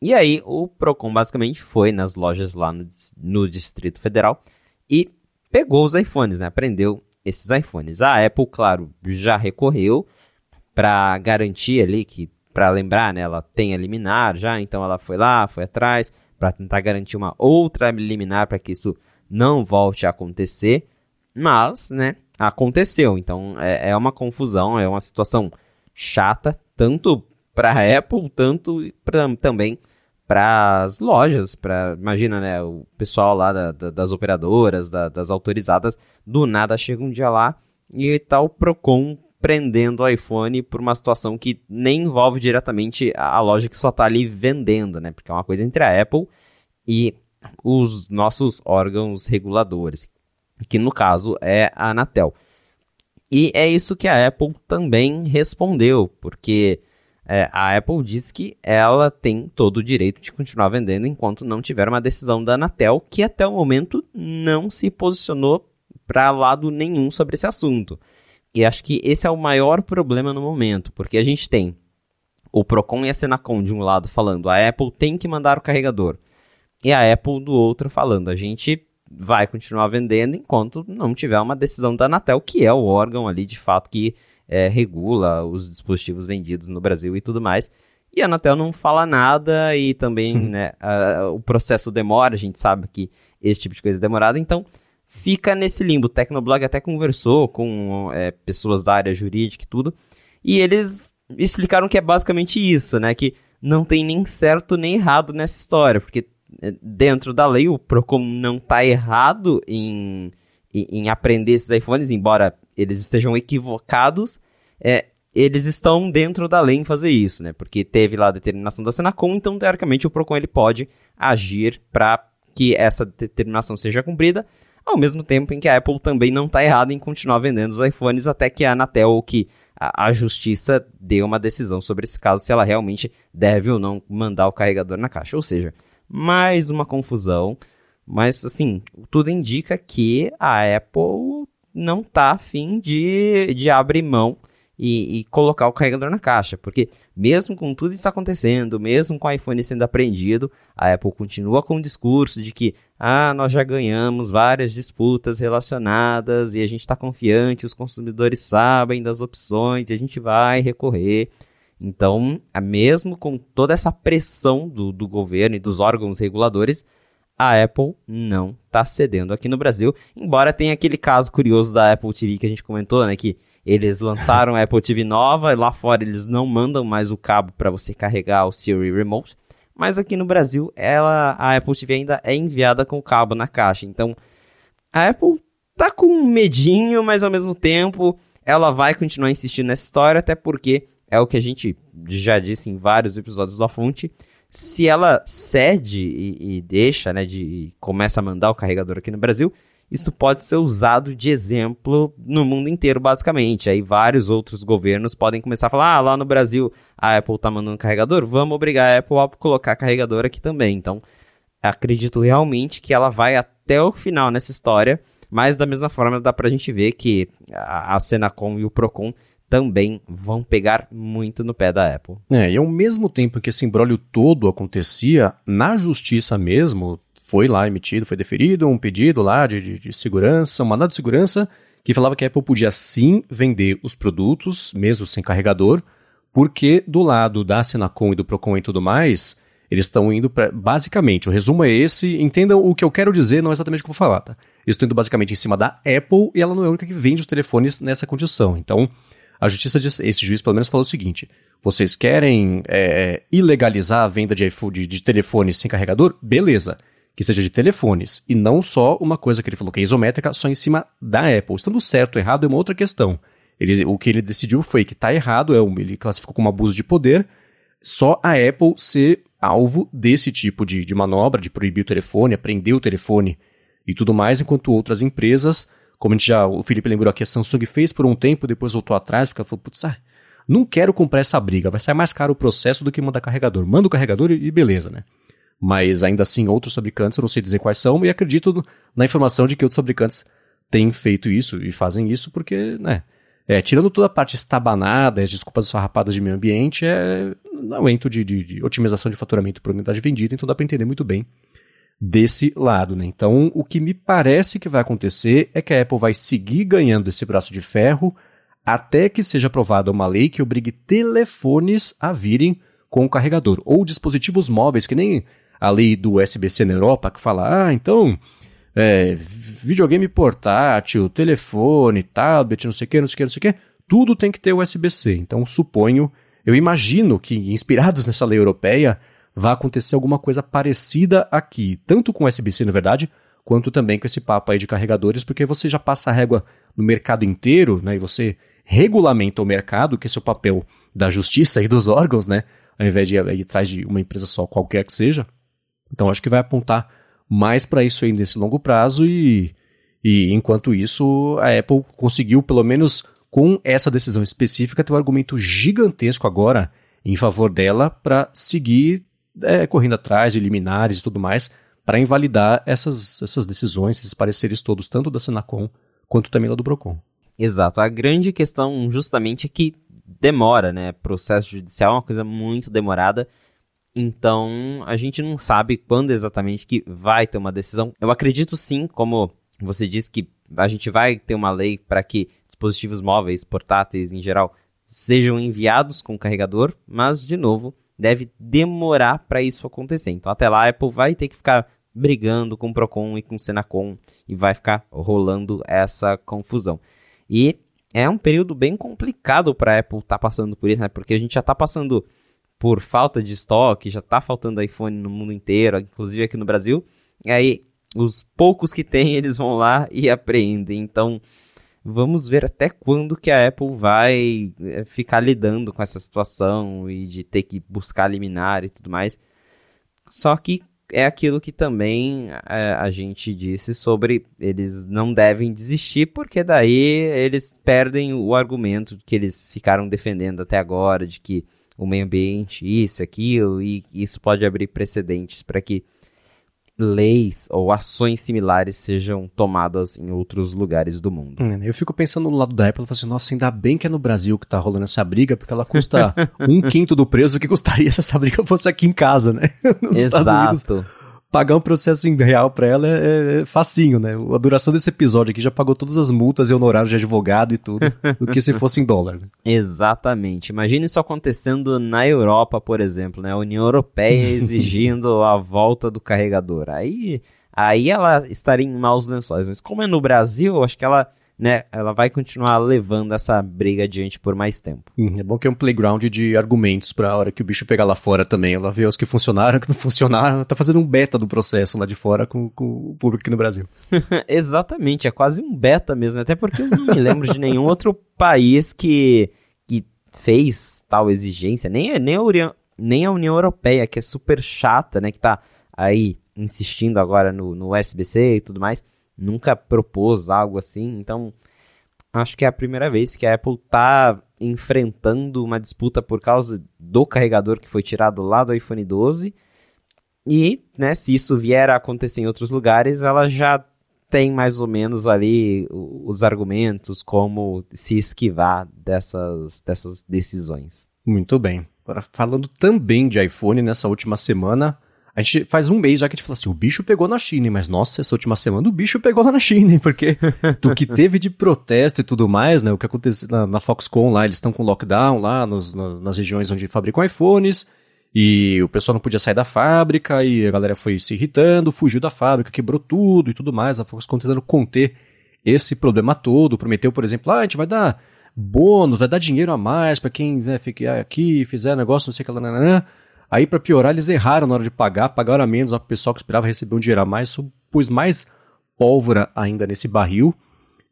E aí o Procon basicamente foi nas lojas lá no, no Distrito Federal e pegou os iPhones, né? Aprendeu esses iPhones. A Apple, claro, já recorreu para garantir ali que para lembrar, né, ela tem a liminar já, então ela foi lá, foi atrás para tentar garantir uma outra liminar para que isso não volte a acontecer. Mas, né, aconteceu. Então é, é uma confusão, é uma situação chata, tanto para a Apple, tanto pra, também para as lojas, para imagina, né, o pessoal lá da, da, das operadoras, da, das autorizadas, do nada chega um dia lá e tá o Procon prendendo o iPhone por uma situação que nem envolve diretamente a, a loja que só está ali vendendo, né, porque é uma coisa entre a Apple e os nossos órgãos reguladores que no caso é a Anatel. E é isso que a Apple também respondeu, porque é, a Apple diz que ela tem todo o direito de continuar vendendo enquanto não tiver uma decisão da Anatel, que até o momento não se posicionou para lado nenhum sobre esse assunto. E acho que esse é o maior problema no momento, porque a gente tem o Procon e a Senacom de um lado falando a Apple tem que mandar o carregador, e a Apple do outro falando a gente vai continuar vendendo enquanto não tiver uma decisão da Anatel, que é o órgão ali de fato que é, regula os dispositivos vendidos no Brasil e tudo mais. E a Anatel não fala nada e também né, a, o processo demora, a gente sabe que esse tipo de coisa é demorada, então fica nesse limbo. O Tecnoblog até conversou com é, pessoas da área jurídica e tudo, e eles explicaram que é basicamente isso, né? Que não tem nem certo nem errado nessa história, porque dentro da lei o Procon não está errado em, em, em, aprender esses iPhones, embora eles estejam equivocados, é, eles estão dentro da lei em fazer isso, né? Porque teve lá a determinação da Senacom, então teoricamente o Procon ele pode agir para que essa determinação seja cumprida, ao mesmo tempo em que a Apple também não está errada em continuar vendendo os iPhones até que a Anatel ou que a, a, justiça dê uma decisão sobre esse caso, se ela realmente deve ou não mandar o carregador na caixa. Ou seja, mais uma confusão, mas assim, tudo indica que a Apple não está afim de, de abrir mão e, e, colocar o carregador na caixa, porque mesmo com tudo isso acontecendo, mesmo com o iPhone sendo apreendido, a Apple continua com o discurso de que ah, nós já ganhamos várias disputas relacionadas e a gente está confiante, os consumidores sabem das opções e a gente vai recorrer. Então, mesmo com toda essa pressão do, do governo e dos órgãos reguladores, a Apple não está cedendo aqui no Brasil, embora tenha aquele caso curioso da Apple TV que a gente comentou, né, que eles lançaram a Apple TV nova, lá fora eles não mandam mais o cabo para você carregar o Siri Remote, mas aqui no Brasil ela, a Apple TV ainda é enviada com o cabo na caixa. Então a Apple tá com medinho, mas ao mesmo tempo ela vai continuar insistindo nessa história, até porque é o que a gente já disse em vários episódios da fonte. Se ela cede e, e deixa, né, de começa a mandar o carregador aqui no Brasil, isso pode ser usado de exemplo no mundo inteiro, basicamente. Aí vários outros governos podem começar a falar: ah, lá no Brasil a Apple está mandando carregador, vamos obrigar a Apple a colocar carregador aqui também. Então, acredito realmente que ela vai até o final nessa história, mas da mesma forma dá pra gente ver que a, a Senacom e o Procon também vão pegar muito no pé da Apple. É, e ao mesmo tempo que esse embrólio todo acontecia, na justiça mesmo, foi lá emitido, foi deferido um pedido lá de, de, de segurança, um mandado de segurança, que falava que a Apple podia sim vender os produtos, mesmo sem carregador, porque do lado da Senacom e do Procon e tudo mais, eles estão indo para. Basicamente, o resumo é esse. Entendam o que eu quero dizer, não é exatamente o que eu vou falar, tá? Eles estão indo basicamente em cima da Apple e ela não é a única que vende os telefones nessa condição. Então, a justiça, esse juiz pelo menos falou o seguinte: vocês querem é, ilegalizar a venda de, iPhone, de telefones sem carregador? Beleza que seja de telefones, e não só uma coisa que ele falou que é isométrica, só em cima da Apple. Estando certo ou errado é uma outra questão. Ele, o que ele decidiu foi que está errado, é um, ele classificou como abuso de poder, só a Apple ser alvo desse tipo de, de manobra, de proibir o telefone, apreender o telefone e tudo mais, enquanto outras empresas, como a gente já, o Felipe lembrou aqui, a Samsung fez por um tempo, depois voltou atrás, porque ela falou, putz, ah, não quero comprar essa briga, vai sair mais caro o processo do que mandar carregador. Manda o carregador e, e beleza, né? mas ainda assim outros fabricantes, eu não sei dizer quais são, e acredito na informação de que outros fabricantes têm feito isso e fazem isso porque, né, é, tirando toda a parte estabanada, as desculpas farrapadas de meio ambiente, é um aumento de, de, de otimização de faturamento por unidade vendida, então dá para entender muito bem desse lado. Né? Então, o que me parece que vai acontecer é que a Apple vai seguir ganhando esse braço de ferro até que seja aprovada uma lei que obrigue telefones a virem com o carregador, ou dispositivos móveis, que nem a lei do SBC na Europa, que fala, ah, então, é, videogame portátil, telefone, tablet, não sei o que, não sei o que, não sei o que, tudo tem que ter USB-C. Então, suponho, eu imagino que, inspirados nessa lei europeia, vai acontecer alguma coisa parecida aqui, tanto com USB-C, na verdade, quanto também com esse papo aí de carregadores, porque você já passa a régua no mercado inteiro, né, e você regulamenta o mercado, que é o papel da justiça e dos órgãos, né, ao invés de ir atrás de uma empresa só, qualquer que seja. Então acho que vai apontar mais para isso aí nesse longo prazo e, e enquanto isso a Apple conseguiu pelo menos com essa decisão específica ter um argumento gigantesco agora em favor dela para seguir é, correndo atrás de liminares e tudo mais para invalidar essas, essas decisões, esses pareceres todos, tanto da Senacom quanto também lá do Procon. Exato. A grande questão justamente é que demora, né? Processo judicial é uma coisa muito demorada então, a gente não sabe quando exatamente que vai ter uma decisão. Eu acredito sim, como você disse, que a gente vai ter uma lei para que dispositivos móveis, portáteis em geral, sejam enviados com carregador, mas, de novo, deve demorar para isso acontecer. Então, até lá, a Apple vai ter que ficar brigando com o Procon e com o Senacom e vai ficar rolando essa confusão. E é um período bem complicado para a Apple estar tá passando por isso, né? Porque a gente já está passando por falta de estoque, já está faltando iPhone no mundo inteiro, inclusive aqui no Brasil. E aí, os poucos que tem, eles vão lá e apreendem. Então, vamos ver até quando que a Apple vai eh, ficar lidando com essa situação e de ter que buscar liminar e tudo mais. Só que é aquilo que também é, a gente disse sobre eles não devem desistir, porque daí eles perdem o argumento que eles ficaram defendendo até agora, de que o meio ambiente, isso, aquilo, e isso pode abrir precedentes para que leis ou ações similares sejam tomadas em outros lugares do mundo. Hum, eu fico pensando no lado da Apple, assim, nossa, ainda bem que é no Brasil que tá rolando essa briga, porque ela custa um quinto do preço que custaria se essa briga fosse aqui em casa, né? Nos Exato. Estados Unidos pagar um processo em real para ela é, é, facinho, né? A duração desse episódio aqui já pagou todas as multas e honorários de advogado e tudo, do que se fosse em dólar. Né? Exatamente. Imagine isso acontecendo na Europa, por exemplo, né? A União Europeia exigindo a volta do carregador. Aí, aí ela estaria em maus lençóis. Mas como é no Brasil, acho que ela né, ela vai continuar levando essa briga adiante por mais tempo. Hum, é bom que é um playground de argumentos para a hora que o bicho pegar lá fora também. Ela vê os que funcionaram, que não funcionaram, ela tá fazendo um beta do processo lá de fora com, com o público aqui no Brasil. Exatamente, é quase um beta mesmo, até porque eu não me lembro de nenhum outro país que, que fez tal exigência, nem, nem, a União, nem a União Europeia, que é super chata, né, que tá aí insistindo agora no, no SBC e tudo mais nunca propôs algo assim, então acho que é a primeira vez que a Apple está enfrentando uma disputa por causa do carregador que foi tirado lá do iPhone 12. E, né, se isso vier a acontecer em outros lugares, ela já tem mais ou menos ali os argumentos como se esquivar dessas, dessas decisões. Muito bem. Agora, falando também de iPhone, nessa última semana, a gente faz um mês já que a gente fala assim, o bicho pegou na China, mas nossa, essa última semana o bicho pegou lá na China, porque do que teve de protesto e tudo mais, né, o que aconteceu na, na Foxconn lá, eles estão com lockdown lá nos, na, nas regiões onde fabricam iPhones, e o pessoal não podia sair da fábrica, e a galera foi se irritando, fugiu da fábrica, quebrou tudo e tudo mais, a Foxconn tentando conter esse problema todo, prometeu, por exemplo, ah, a gente vai dar bônus, vai dar dinheiro a mais para quem né, ficar aqui, fizer negócio, não sei o que lá, nananã. Aí, para piorar, eles erraram na hora de pagar, pagaram a menos, o pessoal que esperava receber um dinheiro a mais, pôs mais pólvora ainda nesse barril.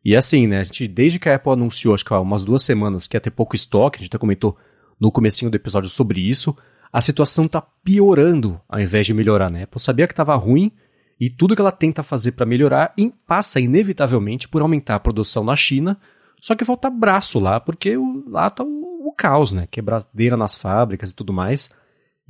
E assim, né, a gente, desde que a Apple anunciou, acho que há umas duas semanas, que ia ter pouco estoque, a gente até comentou no comecinho do episódio sobre isso, a situação tá piorando ao invés de melhorar, né? A Apple sabia que estava ruim e tudo que ela tenta fazer para melhorar passa inevitavelmente por aumentar a produção na China, só que falta braço lá, porque lá tá o, o caos, né? Quebradeira nas fábricas e tudo mais.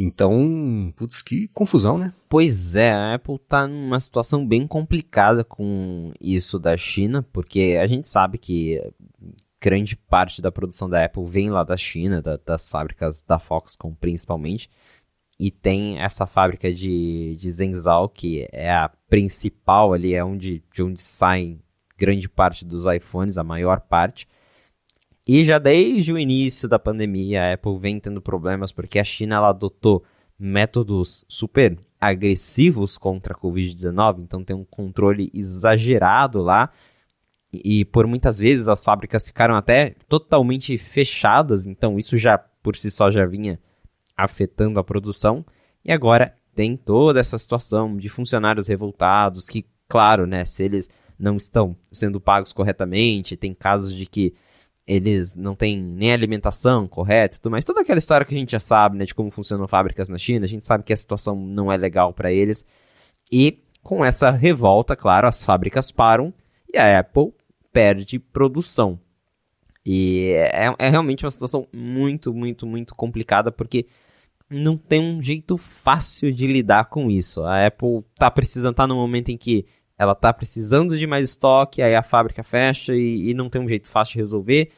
Então, putz, que confusão, né? Pois é, a Apple tá numa situação bem complicada com isso da China, porque a gente sabe que grande parte da produção da Apple vem lá da China, da, das fábricas da Foxconn principalmente, e tem essa fábrica de, de Zhengzhou, que é a principal ali, é onde, de onde saem grande parte dos iPhones, a maior parte, e já desde o início da pandemia, a Apple vem tendo problemas porque a China ela adotou métodos super agressivos contra a Covid-19, então tem um controle exagerado lá. E por muitas vezes as fábricas ficaram até totalmente fechadas, então isso já por si só já vinha afetando a produção. E agora tem toda essa situação de funcionários revoltados que, claro, né, se eles não estão sendo pagos corretamente, tem casos de que eles não têm nem alimentação correta tudo mais. Toda aquela história que a gente já sabe, né, de como funcionam fábricas na China, a gente sabe que a situação não é legal para eles. E com essa revolta, claro, as fábricas param e a Apple perde produção. E é, é realmente uma situação muito, muito, muito complicada porque não tem um jeito fácil de lidar com isso. A Apple tá precisando, tá no momento em que ela tá precisando de mais estoque, aí a fábrica fecha e, e não tem um jeito fácil de resolver.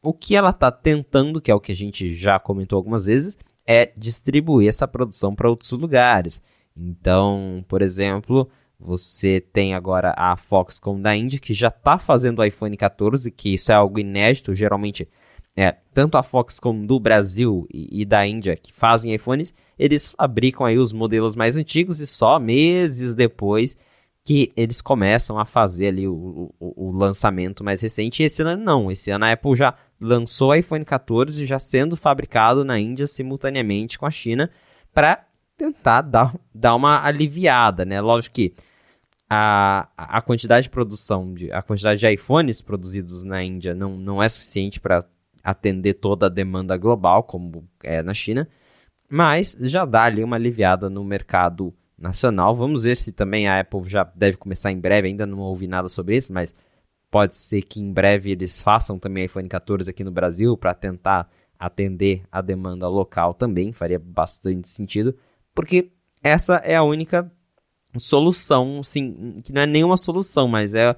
O que ela está tentando, que é o que a gente já comentou algumas vezes, é distribuir essa produção para outros lugares. Então, por exemplo, Você tem agora a Foxconn da Índia, que já está fazendo o iPhone 14, que isso é algo inédito. Geralmente, é, tanto a Foxconn do Brasil e, e, da Índia, que fazem iPhones, eles fabricam aí os modelos mais antigos e só meses depois que eles começam a fazer ali o, o, o lançamento mais recente. E esse ano não, esse ano a Apple já lançou o iPhone 14 já sendo fabricado na Índia simultaneamente com a China para tentar dar, dar uma aliviada, né? Lógico que a, a quantidade de produção, de, a quantidade de iPhones produzidos na Índia não, não é suficiente para atender toda a demanda global, como é na China, mas já dá ali uma aliviada no mercado nacional. Vamos ver se também a Apple já deve começar em breve, ainda não ouvi nada sobre isso, mas pode ser que em breve eles façam também iPhone 14 aqui no Brasil para tentar atender a demanda local também, faria bastante sentido, porque essa é a única solução, sim, que não é nenhuma solução, mas é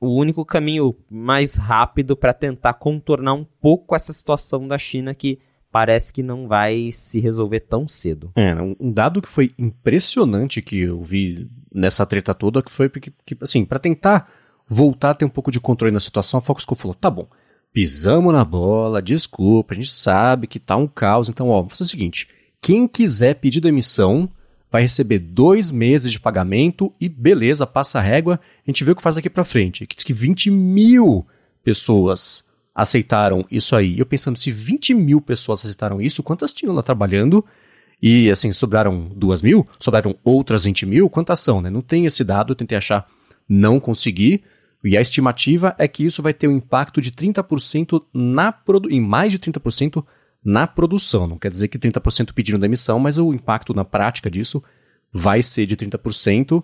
o único caminho mais rápido para tentar contornar um pouco essa situação da China que parece que não vai se resolver tão cedo. É, um dado que foi impressionante que eu vi nessa treta toda que foi porque, que, assim, para tentar voltar a ter um pouco de controle na situação, a Foxconn falou: tá bom, pisamos na bola, desculpa, a gente sabe que tá um caos, então, ó, vamos fazer o seguinte: quem quiser pedir demissão vai receber dois meses de pagamento e beleza, passa a régua, a gente vê o que faz daqui para frente. Que diz que 20 mil pessoas aceitaram isso aí. Eu pensando, se 20 mil pessoas aceitaram isso, quantas tinham lá trabalhando? E assim, sobraram duas mil? Sobraram outras 20 mil? Quantas são, né? Não tem esse dado, eu tentei achar, não consegui. E a estimativa é que isso vai ter um impacto de 30% na produ em mais de 30% na produção. Não quer dizer que 30% pediram demissão, mas o impacto na prática disso vai ser de 30%.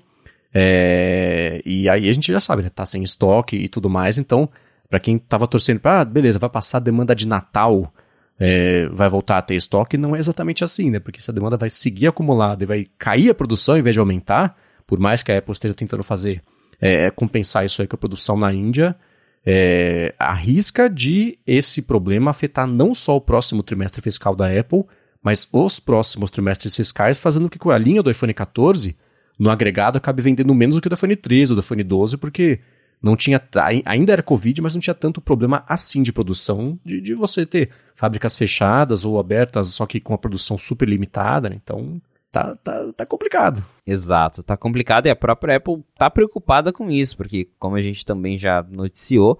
É, e aí a gente já sabe, né? Tá sem estoque e tudo mais. Então, para quem tava torcendo para, ah, beleza, vai passar a demanda de Natal, é, vai voltar a ter estoque, não é exatamente assim, né? Porque essa demanda vai seguir acumulada e vai cair a produção em vez de aumentar, por mais que a Apple esteja tentando fazer é, compensar isso aí com a produção na Índia, é, arrisca de esse problema afetar não só o próximo trimestre fiscal da Apple, mas os próximos trimestres fiscais, fazendo com que a linha do iPhone 14, no agregado, acabe vendendo menos do que o do iPhone 13 ou do iPhone 12, porque não tinha ainda era Covid, mas não tinha tanto problema assim de produção, de, de você ter fábricas fechadas ou abertas, só que com a produção super limitada, né? Então, tá, tá, tá complicado. Exato, tá complicado e a própria Apple tá preocupada com isso, porque como a gente também já noticiou,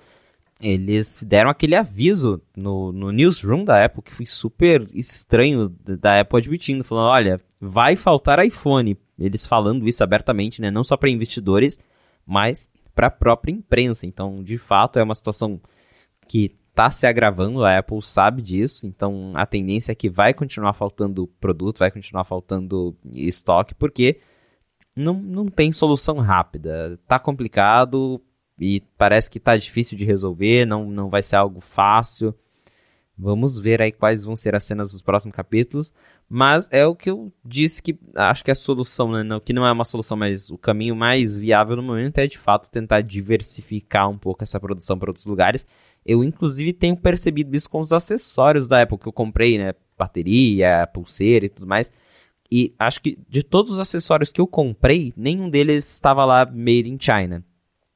eles deram aquele aviso no, no newsroom da Apple que foi super estranho da Apple admitindo, falando, olha, vai faltar iPhone. Eles falando isso abertamente, né, não só para investidores, mas para a própria imprensa. Então, de fato, é uma situação que está se agravando, a Apple sabe disso, então a tendência é que vai continuar faltando produto, vai continuar faltando estoque, porque não, não tem solução rápida. Tá complicado e parece que tá difícil de resolver, não, não vai ser algo fácil. Vamos ver aí quais vão ser as cenas dos próximos capítulos. Mas é o que eu disse que acho que é a solução, né? Não, que não é uma solução, mas o caminho mais viável no momento é de fato tentar diversificar um pouco essa produção para outros lugares. Eu, inclusive, tenho percebido isso com os acessórios da Apple que eu comprei, né? Bateria, pulseira e tudo mais. E acho que de todos os acessórios que eu comprei, nenhum deles estava lá made in China.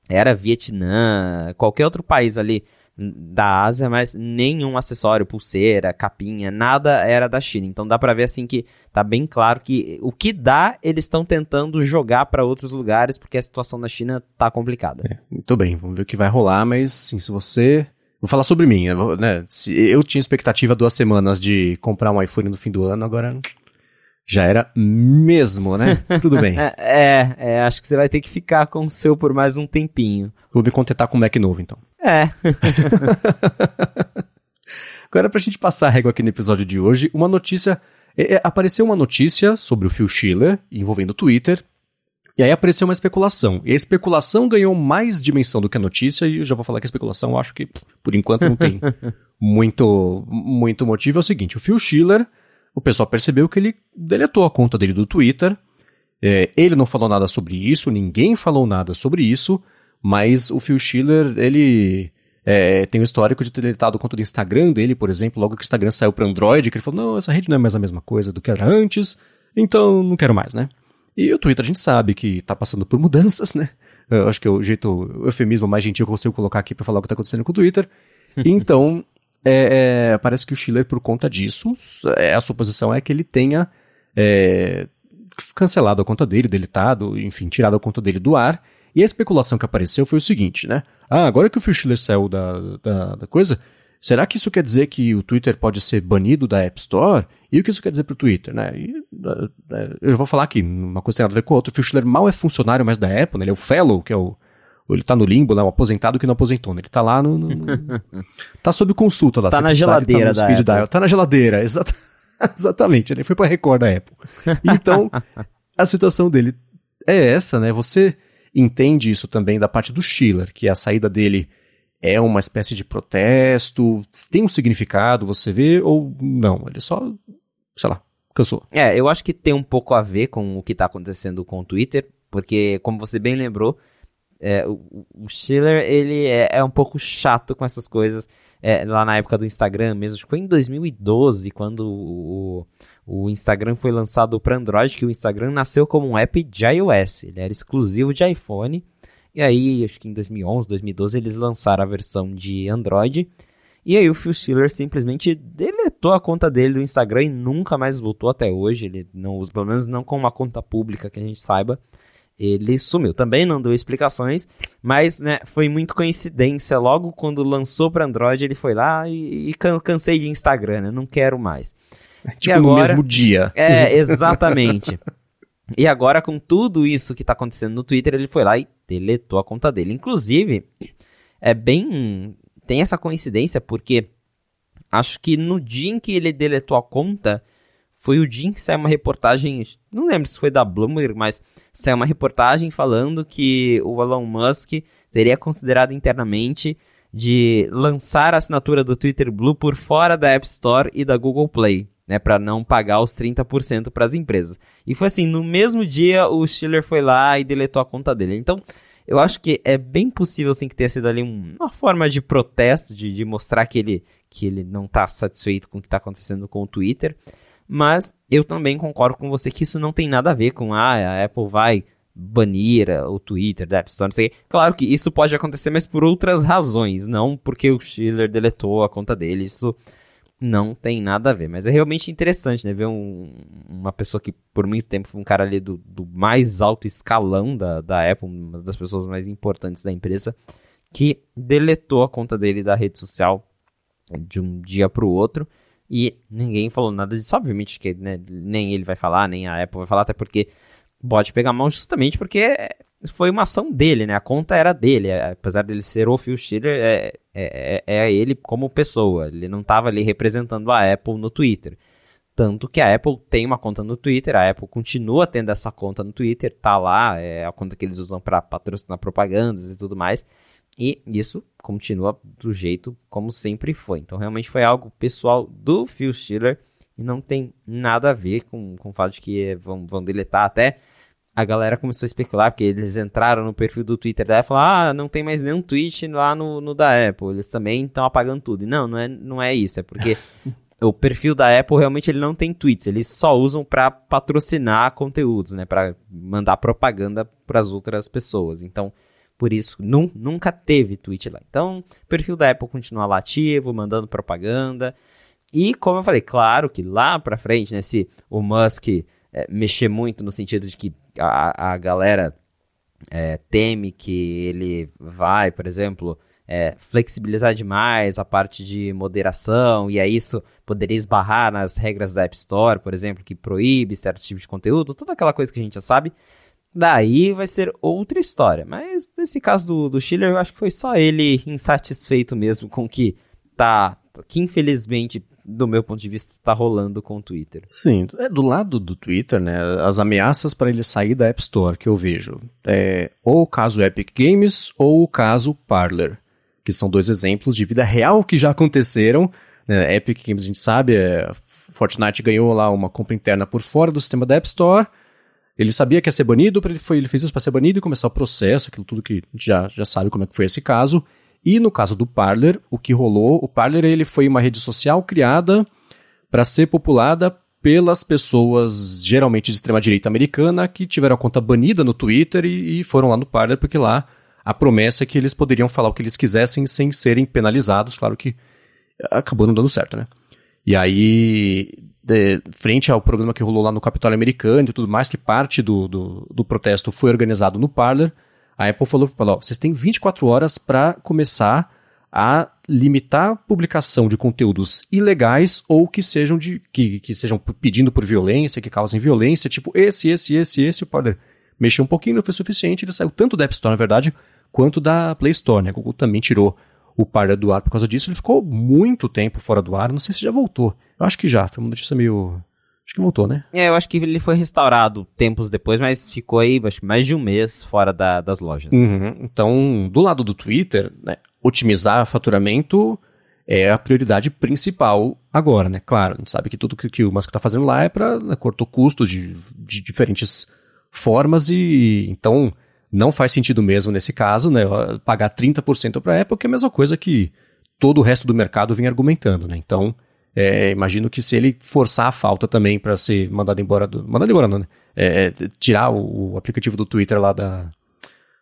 Era Vietnã, qualquer outro país ali da Ásia, mas nenhum acessório, pulseira, capinha, nada era da China. Então dá para ver assim que tá bem claro que o que dá, eles estão tentando jogar para outros lugares porque a situação na China tá complicada. É, muito bem, vamos ver o que vai rolar, mas sim, se você Vou falar sobre mim, né? Eu tinha expectativa duas semanas de comprar um iPhone no fim do ano, agora já era mesmo, né? Tudo bem. é, é, acho que você vai ter que ficar com o seu por mais um tempinho. Vou me contentar com o Mac novo, então. É. Agora, pra gente passar a régua aqui no episódio de hoje, uma notícia. É, é, apareceu uma notícia sobre o Phil Schiller envolvendo o Twitter. E aí apareceu uma especulação. E a especulação ganhou mais dimensão do que a notícia, e eu já vou falar que a especulação eu acho que, por enquanto, não tem muito, muito motivo. É o seguinte: o Phil Schiller, o pessoal percebeu que ele deletou a conta dele do Twitter. É, ele não falou nada sobre isso, ninguém falou nada sobre isso. Mas o Phil Schiller, ele é, tem o histórico de ter deletado conta do Instagram dele, por exemplo, logo que o Instagram saiu para Android, que ele falou, não, essa rede não é mais a mesma coisa do que era antes, então não quero mais, né? E o Twitter a gente sabe que está passando por mudanças, né? Eu acho que é o jeito, o eufemismo mais gentil que eu consigo colocar aqui para falar o que está acontecendo com o Twitter. Então, é, é, parece que o Schiller, por conta disso, é, a suposição é que ele tenha é, cancelado a conta dele, deletado, enfim, tirado a conta dele do ar. E a especulação que apareceu foi o seguinte, né? Ah, agora que o Phil Schiller saiu da, da, da coisa, será que isso quer dizer que o Twitter pode ser banido da App Store? E o que isso quer dizer para o Twitter, né? E, eu vou falar aqui, uma coisa tem nada a ver com a outra. O Phil Schiller mal é funcionário mais da Apple, né? Ele é o fellow, que é o... Ele tá no limbo, né? O aposentado que não aposentou, né? Ele tá lá no... no, tá sob consulta lá. Tá na geladeira tá da Apple. Dial. Tá na geladeira, exata, exatamente. Ele foi pra Record da Apple. Então, a situação dele é essa, né? Você entende isso também da parte do Schiller, que a saída dele é uma espécie de protesto, tem um significado, você vê, ou não? Ele só, sei lá, cansou. É, eu acho que tem um pouco a ver com o que está acontecendo com o Twitter, porque, como você bem lembrou, é, o, o Schiller, ele é, é, um pouco chato com essas coisas. É, lá na época do Instagram mesmo, acho que foi em 2012, quando o, o Instagram foi lançado para Android, que o Instagram nasceu como um app de iOS, ele era exclusivo de iPhone. E aí, acho que em 2011, 2012, eles lançaram a versão de Android. E aí o Phil Schiller simplesmente deletou a conta dele do Instagram e nunca mais voltou até hoje. Ele não usa, pelo menos não com uma conta pública que a gente saiba. Ele sumiu. Também não deu explicações, mas né, foi muito coincidência. Logo quando lançou para Android, ele foi lá e, e cansei de Instagram, né? Não quero mais. Tipo agora, no mesmo dia. É, exatamente. e agora, com tudo isso que tá acontecendo no Twitter, ele foi lá e deletou a conta dele. Inclusive, é bem. Tem essa coincidência, porque acho que no dia em que ele deletou a conta, foi o dia em que saiu uma reportagem. Não lembro se foi da Bloomberg, mas saiu uma reportagem falando que o Elon Musk teria considerado internamente de lançar a assinatura do Twitter Blue por fora da App Store e da Google Play né, para não pagar os 30% para as empresas. E foi assim, no mesmo dia o Schiller foi lá e deletou a conta dele. Então, eu acho que é bem possível sim que tenha sido ali uma forma de protesto, de, de mostrar que ele, que ele não está satisfeito com o que está acontecendo com o Twitter. Mas eu também concordo com você que isso não tem nada a ver com ah, a Apple vai banir o Twitter da App Store, não sei. Claro que isso pode acontecer, mas por outras razões, não porque o Schiller deletou a conta dele. Isso não tem nada a ver. Mas é realmente interessante, né? Ver um, uma pessoa que por muito tempo foi um cara ali do, do mais alto escalão da, da Apple, uma das pessoas mais importantes da empresa, que deletou a conta dele da rede social de um dia para o outro. E ninguém falou nada disso. Obviamente que né, nem ele vai falar, nem a Apple vai falar, até porque pode pegar mal justamente porque foi uma ação dele, né? A conta era dele, é, apesar dele ser o Phil Schiller, é, é, é, é ele como pessoa. Ele não estava ali representando a Apple no Twitter. Tanto que a Apple tem uma conta no Twitter, a Apple continua tendo essa conta no Twitter, tá lá, é a conta que eles usam para patrocinar propagandas e tudo mais. E isso continua do jeito como sempre foi. Então realmente foi algo pessoal do Phil Schiller e não tem nada a ver com, com o fato de que vão, vão deletar até a galera começou a especular, porque eles entraram no perfil do Twitter da Apple e falaram, ah, não tem mais nenhum tweet lá no, no da Apple, eles também estão apagando tudo. E não, não é, não é isso, é porque o perfil da Apple realmente ele não tem tweets, eles só usam para patrocinar conteúdos, né, para mandar propaganda para as outras pessoas. Então, por isso, num, nunca teve tweet lá. Então, o perfil da Apple continua lá ativo, mandando propaganda. E, como eu falei, claro que lá para frente, né, se o Musk é, mexer muito no sentido de que a, a galera é, teme que ele vai, por exemplo, é, flexibilizar demais a parte de moderação, e aí isso poderia esbarrar nas regras da App Store, por exemplo, que proíbe certo tipo de conteúdo, toda aquela coisa que a gente já sabe. Daí vai ser outra história. Mas nesse caso do, do Schiller, eu acho que foi só ele insatisfeito mesmo com que tá. Que infelizmente do meu ponto de vista, está rolando com o Twitter. Sim, é do lado do Twitter, né? As ameaças para ele sair da App Store que eu vejo é ou o caso Epic Games ou o caso Parler, que são dois exemplos de vida real que já aconteceram. Né? Epic Games a gente sabe, é, Fortnite ganhou lá uma compra interna por fora do sistema da App Store. Ele sabia que ia ser banido, ele, foi, ele fez isso para ser banido e começar o processo, aquilo tudo que a gente já, já sabe como é que foi esse caso. E no caso do Parler, o que rolou, o Parler ele foi uma rede social criada para ser populada pelas pessoas geralmente de extrema-direita americana que tiveram a conta banida no Twitter e, e, foram lá no Parler, porque lá a promessa é que eles poderiam falar o que eles quisessem sem serem penalizados. Claro que acabou não dando certo, né? E aí, de, frente ao problema que rolou lá no Capitólio americano e tudo mais, que parte do, do, do protesto foi organizado no Parler, a Apple falou para vocês têm 24 horas para começar a limitar a publicação de conteúdos ilegais ou que sejam de que, que sejam pedindo por violência, que causem violência, tipo esse, esse, esse, esse, o Parler mexeu um pouquinho, não foi suficiente, ele saiu tanto da App Store, na verdade, quanto da Play Store, né? A Google também tirou o Parler do ar por causa disso, ele ficou muito tempo fora do ar, não sei se já voltou. Eu acho que já, foi uma notícia meio Acho que voltou, né? É, eu acho que ele foi restaurado tempos depois, mas ficou aí, acho que mais de um mês fora da, das lojas. Uhum. Então, do lado do Twitter, né, otimizar faturamento é a prioridade principal agora, né? Claro, a gente sabe que tudo que, que o Musk está fazendo lá é para né, cortar custos de, de diferentes formas e então não faz sentido mesmo nesse caso, né? Pagar 30% para a Apple, que é a mesma coisa que todo o resto do mercado vem argumentando, né? Então, é, imagino que se ele forçar a falta também para ser mandado embora do. Mandado embora, não, né? É, é, tirar o, o, aplicativo do Twitter lá da,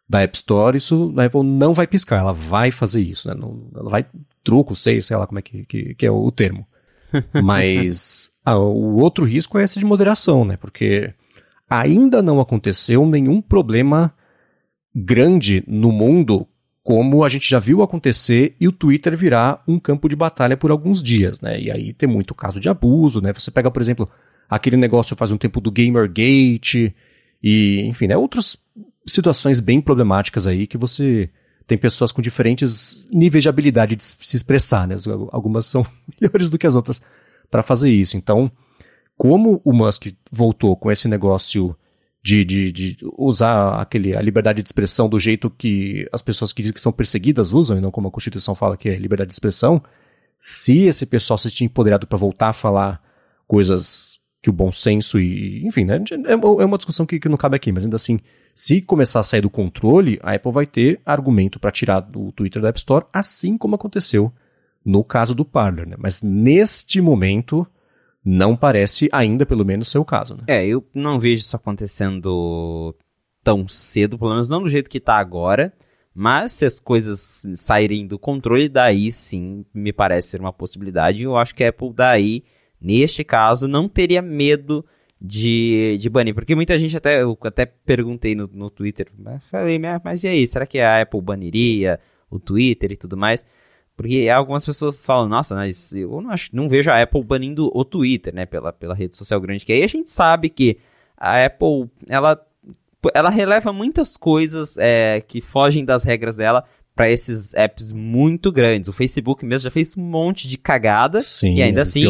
da App Store, isso a Apple não vai piscar, ela vai fazer isso, né? Não, ela vai truco, sei, sei lá como é que, que, que é o, o termo. Mas ah, o outro risco é esse de moderação, né? Porque ainda não aconteceu nenhum problema grande no mundo como a gente já viu acontecer e o Twitter virar um campo de batalha por alguns dias, né? E aí tem muito caso de abuso, né? Você pega, por exemplo, aquele negócio faz um tempo do Gamergate e, enfim, né? Outras situações bem problemáticas aí que você tem pessoas com diferentes níveis de habilidade de se expressar, né? Algumas são melhores do que as outras para fazer isso. Então, como o Musk voltou com esse negócio de, de, de, usar aquele, a liberdade de expressão do jeito que as pessoas que dizem que são perseguidas usam, e não como a Constituição fala que é liberdade de expressão, se esse pessoal se tinha empoderado para voltar a falar coisas que o bom senso e, enfim, né, é, é uma discussão que, que não cabe aqui, mas ainda assim, se começar a sair do controle, a Apple vai ter argumento para tirar do Twitter da App Store, assim como aconteceu no caso do Parler, né? Mas neste momento, não parece ainda, pelo menos, ser o caso. Né? É, eu não vejo isso acontecendo tão cedo, pelo menos não do jeito que está agora. Mas se as coisas saírem do controle, daí sim me parece ser uma possibilidade. Eu acho que a Apple daí, neste caso, não teria medo de, de banir. Porque muita gente até, eu até perguntei no, no Twitter, falei, mas e aí, será que a Apple baniria o Twitter e tudo mais? Porque algumas pessoas falam, nossa, mas eu não, acho, não vejo a Apple banindo o Twitter, né? Pela, pela rede social grande que é. E a gente sabe que a Apple, ela, ela releva muitas coisas é, que fogem das regras dela para esses apps muito grandes. O Facebook mesmo já fez um monte de cagada. Sim, e ainda assim.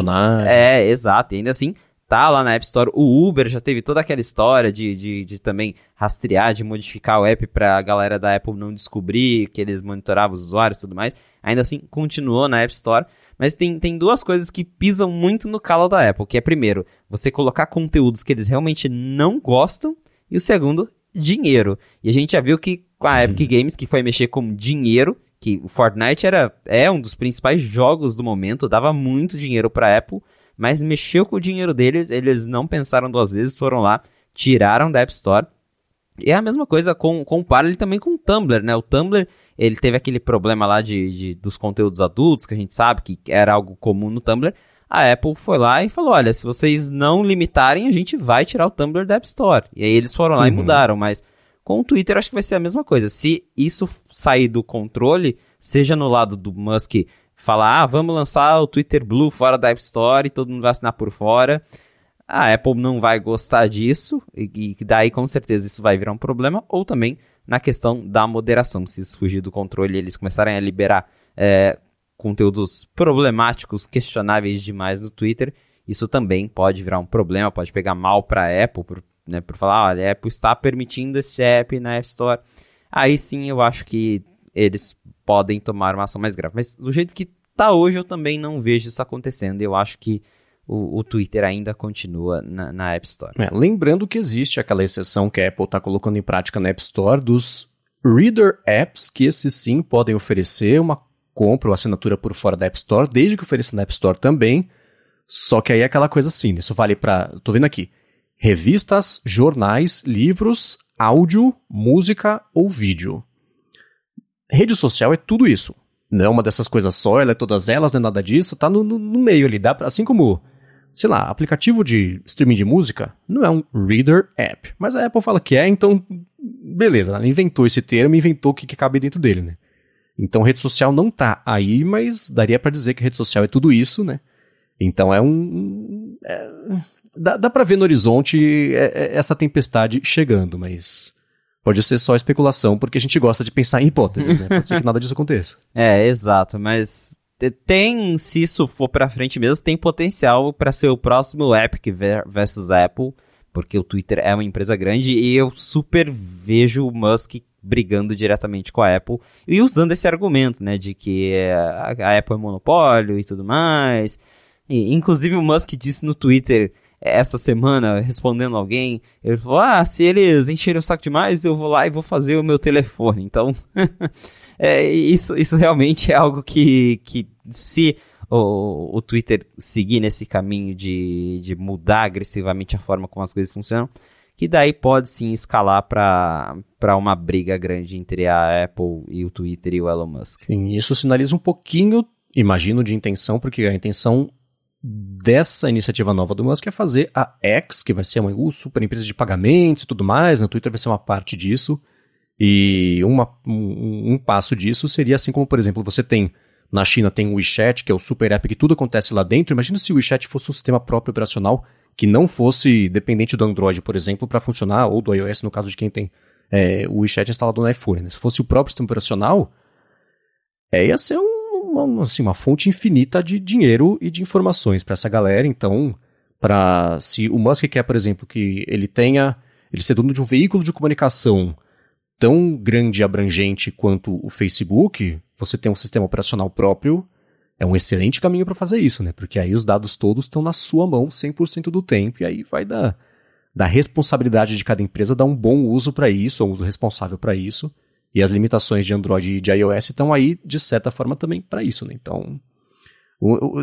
É, exato. E ainda assim, tá lá na App Store. O Uber já teve toda aquela história de, de, de também rastrear, de modificar o app para a galera da Apple não descobrir que eles monitoravam os usuários e tudo mais ainda assim continuou na App Store. Mas tem, tem duas coisas que pisam muito no calo da Apple, que é primeiro, você colocar conteúdos que eles realmente não gostam, e o segundo, dinheiro. E a gente já viu que com a Epic Games, que foi mexer com dinheiro, que o Fortnite era, é um dos principais jogos do momento, dava muito dinheiro para Apple, mas mexeu com o dinheiro deles, eles não pensaram duas vezes, foram lá, tiraram da App Store. E é a mesma coisa com, com o Parallel também com o Tumblr, né? O Tumblr ele teve aquele problema lá de, de, dos conteúdos adultos, que a gente sabe que era algo comum no Tumblr. A Apple foi lá e falou: olha, se vocês não limitarem, a gente vai tirar o Tumblr da App Store. E aí eles foram lá uhum. e mudaram, mas com o Twitter acho que vai ser a mesma coisa. Se isso sair do controle, seja no lado do Musk falar, ah, vamos lançar o Twitter Blue fora da App Store e todo mundo vai assinar por fora. A Apple não vai gostar disso, e, e daí com certeza isso vai virar um problema, ou também na questão da moderação. Se isso fugir do controle eles começarem a liberar é, conteúdos problemáticos, questionáveis demais no Twitter, isso também pode virar um problema, pode pegar mal para a Apple, por, né, por falar, olha, a Apple está permitindo esse app na App Store. Aí sim eu acho que eles podem tomar uma ação mais grave. Mas do jeito que está hoje, eu também não vejo isso acontecendo. Eu acho que o, o Twitter ainda continua na, na App Store. É, lembrando que existe aquela exceção que a Apple está colocando em prática na App Store dos Reader Apps, que esses sim podem oferecer uma compra ou assinatura por fora da App Store, desde que ofereça na App Store também. Só que aí é aquela coisa assim, isso vale para, tô vendo aqui, revistas, jornais, livros, áudio, música ou vídeo. Rede social é tudo isso. Não é uma dessas coisas só, ela é todas elas, não é nada disso, tá no, no, no meio ali, dá pra, assim como, sei lá, aplicativo de streaming de música não é um reader app, mas a Apple fala que é, então beleza, ela inventou esse termo, inventou o que, que cabe dentro dele, né? Então rede social não tá aí, mas daria para dizer que rede social é tudo isso, né? Então é um. É, dá, dá pra ver no horizonte é, é, essa tempestade chegando, mas pode ser só especulação, porque a gente gosta de pensar em hipóteses, né? Pode ser que nada disso aconteça. É, exato, mas tem, se isso for pra frente mesmo, tem potencial para ser o próximo Epic versus Apple, porque o Twitter é uma empresa grande e eu super vejo o Musk brigando diretamente com a Apple e usando esse argumento, né, de que a, a Apple é monopólio e tudo mais. E, inclusive o Musk disse no Twitter essa semana, respondendo alguém, ele falou: Ah, se eles encherem o saco demais, eu vou lá e vou fazer o meu telefone. Então, é, isso, isso realmente é algo que, que se o, o Twitter seguir nesse caminho de, de mudar agressivamente a forma como as coisas funcionam, que daí pode sim escalar para uma briga grande entre a Apple e o Twitter e o Elon Musk. Sim, isso sinaliza um pouquinho, imagino, de intenção, porque a intenção dessa iniciativa nova do Musk é fazer a X, que vai ser uma uh, super empresa de pagamentos e tudo mais, no Twitter vai ser uma parte disso. E uma, um, um, passo disso seria assim como, por exemplo, você tem na China tem o WeChat, que é o super app que tudo acontece lá dentro. Imagina se o WeChat fosse um sistema próprio operacional que não fosse dependente do Android, por exemplo, para funcionar, ou do iOS, no caso de quem tem é, o WeChat instalado no iPhone. Né? Se fosse o próprio sistema operacional, é, ia ser um uma, assim, uma fonte infinita de dinheiro e de informações para essa galera. Então, para se o Musk quer, por exemplo, que ele tenha, ele ser dono de um veículo de comunicação tão grande e abrangente quanto o Facebook, você tem um sistema operacional próprio, é um excelente caminho para fazer isso, né? Porque aí os dados todos estão na sua mão 100% do tempo e aí vai dar da responsabilidade de cada empresa dar um bom uso para isso, um uso responsável para isso. E as limitações de Android e de iOS estão aí, de certa forma, também para isso, né? Então,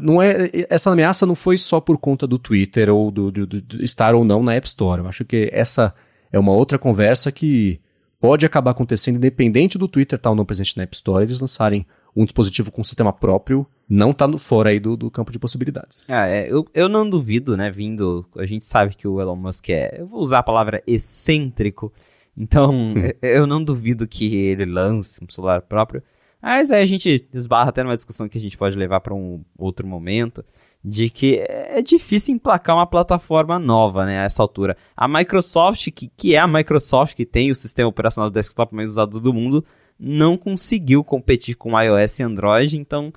não é, essa ameaça não foi só por conta do Twitter ou do, do, do, estar ou não na App Store. Eu acho que essa é uma outra conversa que pode acabar acontecendo independente do Twitter estar ou não presente na App Store, eles lançarem um dispositivo com sistema próprio, não tá fora aí do, do campo de possibilidades. Ah, é, eu, eu não duvido, né, vindo, a gente sabe que o Elon Musk é, eu vou usar a palavra excêntrico, então, hum. eu não duvido que ele lance um celular próprio. Mas aí a gente esbarra até numa discussão que a gente pode levar para um outro momento, de que é difícil emplacar uma plataforma nova, né, a essa altura. A Microsoft, que, que é a Microsoft, que tem o sistema operacional desktop mais usado do mundo, não conseguiu competir com iOS e Android, então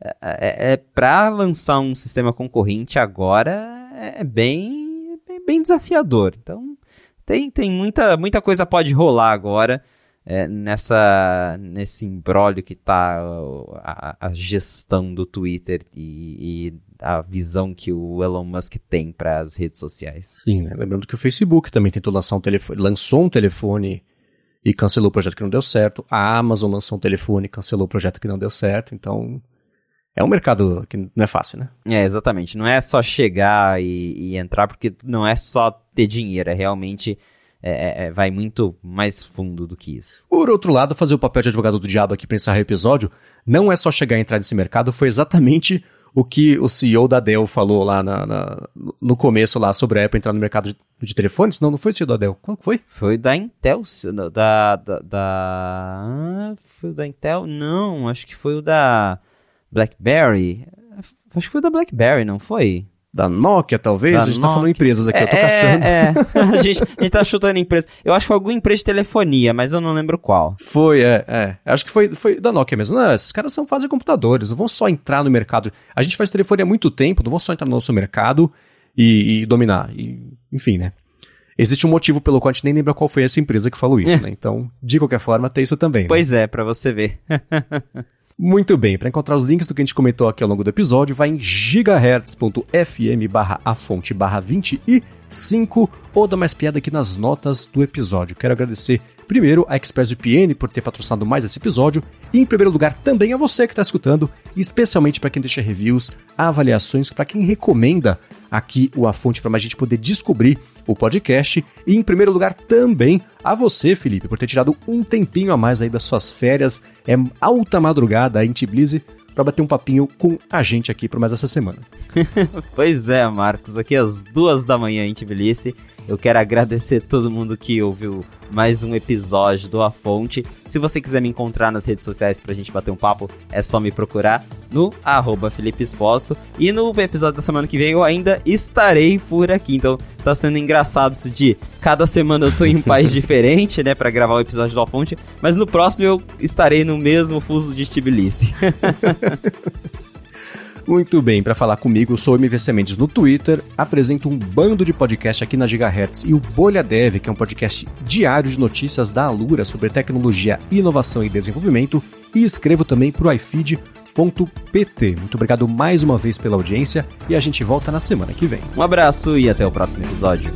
é, é, é para lançar um sistema concorrente agora é bem, bem, bem desafiador. Então, tem, tem muita, muita coisa pode rolar agora é, nessa, nesse embrólio que tá a, a, gestão do Twitter e, e, a visão que o Elon Musk tem para as redes sociais. Sim, né? lembrando que o Facebook também tentou lançar um telefone, lançou um telefone e cancelou o projeto que não deu certo. A Amazon lançou um telefone e cancelou o projeto que não deu certo. Então, é um mercado que não é fácil, né? É, exatamente. Não é só chegar e, e entrar, porque não é só ter dinheiro, é realmente. É, é, é, vai muito mais fundo do que isso. Por outro lado, fazer o papel de advogado do diabo aqui para encerrar o episódio, não é só chegar e entrar nesse mercado, foi exatamente o que o CEO da Dell falou lá na, na, no começo lá sobre a Apple entrar no mercado de, de, telefones. Não, não foi o CEO da Dell. Qual foi? Foi da Intel. Da, da, da... Foi o da Intel? Não, acho que foi o da... BlackBerry. Acho que foi da BlackBerry, não foi? Da Nokia, talvez? Da a gente Nokia. tá falando empresas aqui, é, eu tô caçando. É, a, gente, a gente tá chutando empresa. Eu acho que foi alguma empresa de telefonia, mas eu não lembro qual. Foi, é, é. Acho que foi, foi da Nokia mesmo. Não, esses caras são fazem computadores, não vão só entrar no mercado. A gente faz telefonia há muito tempo, não vão só entrar no nosso mercado e, e dominar. E, enfim, né? Existe um motivo pelo qual a gente nem lembra qual foi essa empresa que falou isso, né? Então, de qualquer forma, tem isso também. Né? Pois né? é, para você ver. Muito bem, para encontrar os links do que a gente comentou aqui ao longo do episódio, vai em gigahertz.fm barra a fonte barra 25 ou dá mais piada aqui nas notas do episódio. Quero agradecer primeiro a ExpressVPN por ter patrocinado mais esse episódio e em primeiro lugar também a você que está escutando, especialmente para quem deixa reviews, avaliações, para quem recomenda aqui o A Fonte para mais gente poder descobrir o podcast. E em primeiro lugar também a você, Felipe, por ter tirado um tempinho a mais aí das suas férias. É alta madrugada em Tbilisi para bater um papinho com a gente aqui por mais essa semana. pois é, Marcos, aqui às duas da manhã em Tbilisi. Eu quero agradecer todo mundo que ouviu mais um episódio do A Fonte. Se você quiser me encontrar nas redes sociais pra gente bater um papo, é só me procurar no arroba Felipe Exposto. E no episódio da semana que vem eu ainda estarei por aqui. Então tá sendo engraçado isso de cada semana eu tô em um país diferente, né, para gravar o episódio do A Fonte. Mas no próximo eu estarei no mesmo fuso de Tbilisi. Muito bem, para falar comigo, eu sou MVC Mendes no Twitter, apresento um bando de podcast aqui na Gigahertz e o Bolha Dev, que é um podcast diário de notícias da Alura sobre tecnologia, inovação e desenvolvimento, e escrevo também para o iFeed.pt. Muito obrigado mais uma vez pela audiência e a gente volta na semana que vem. Um abraço e até o próximo episódio.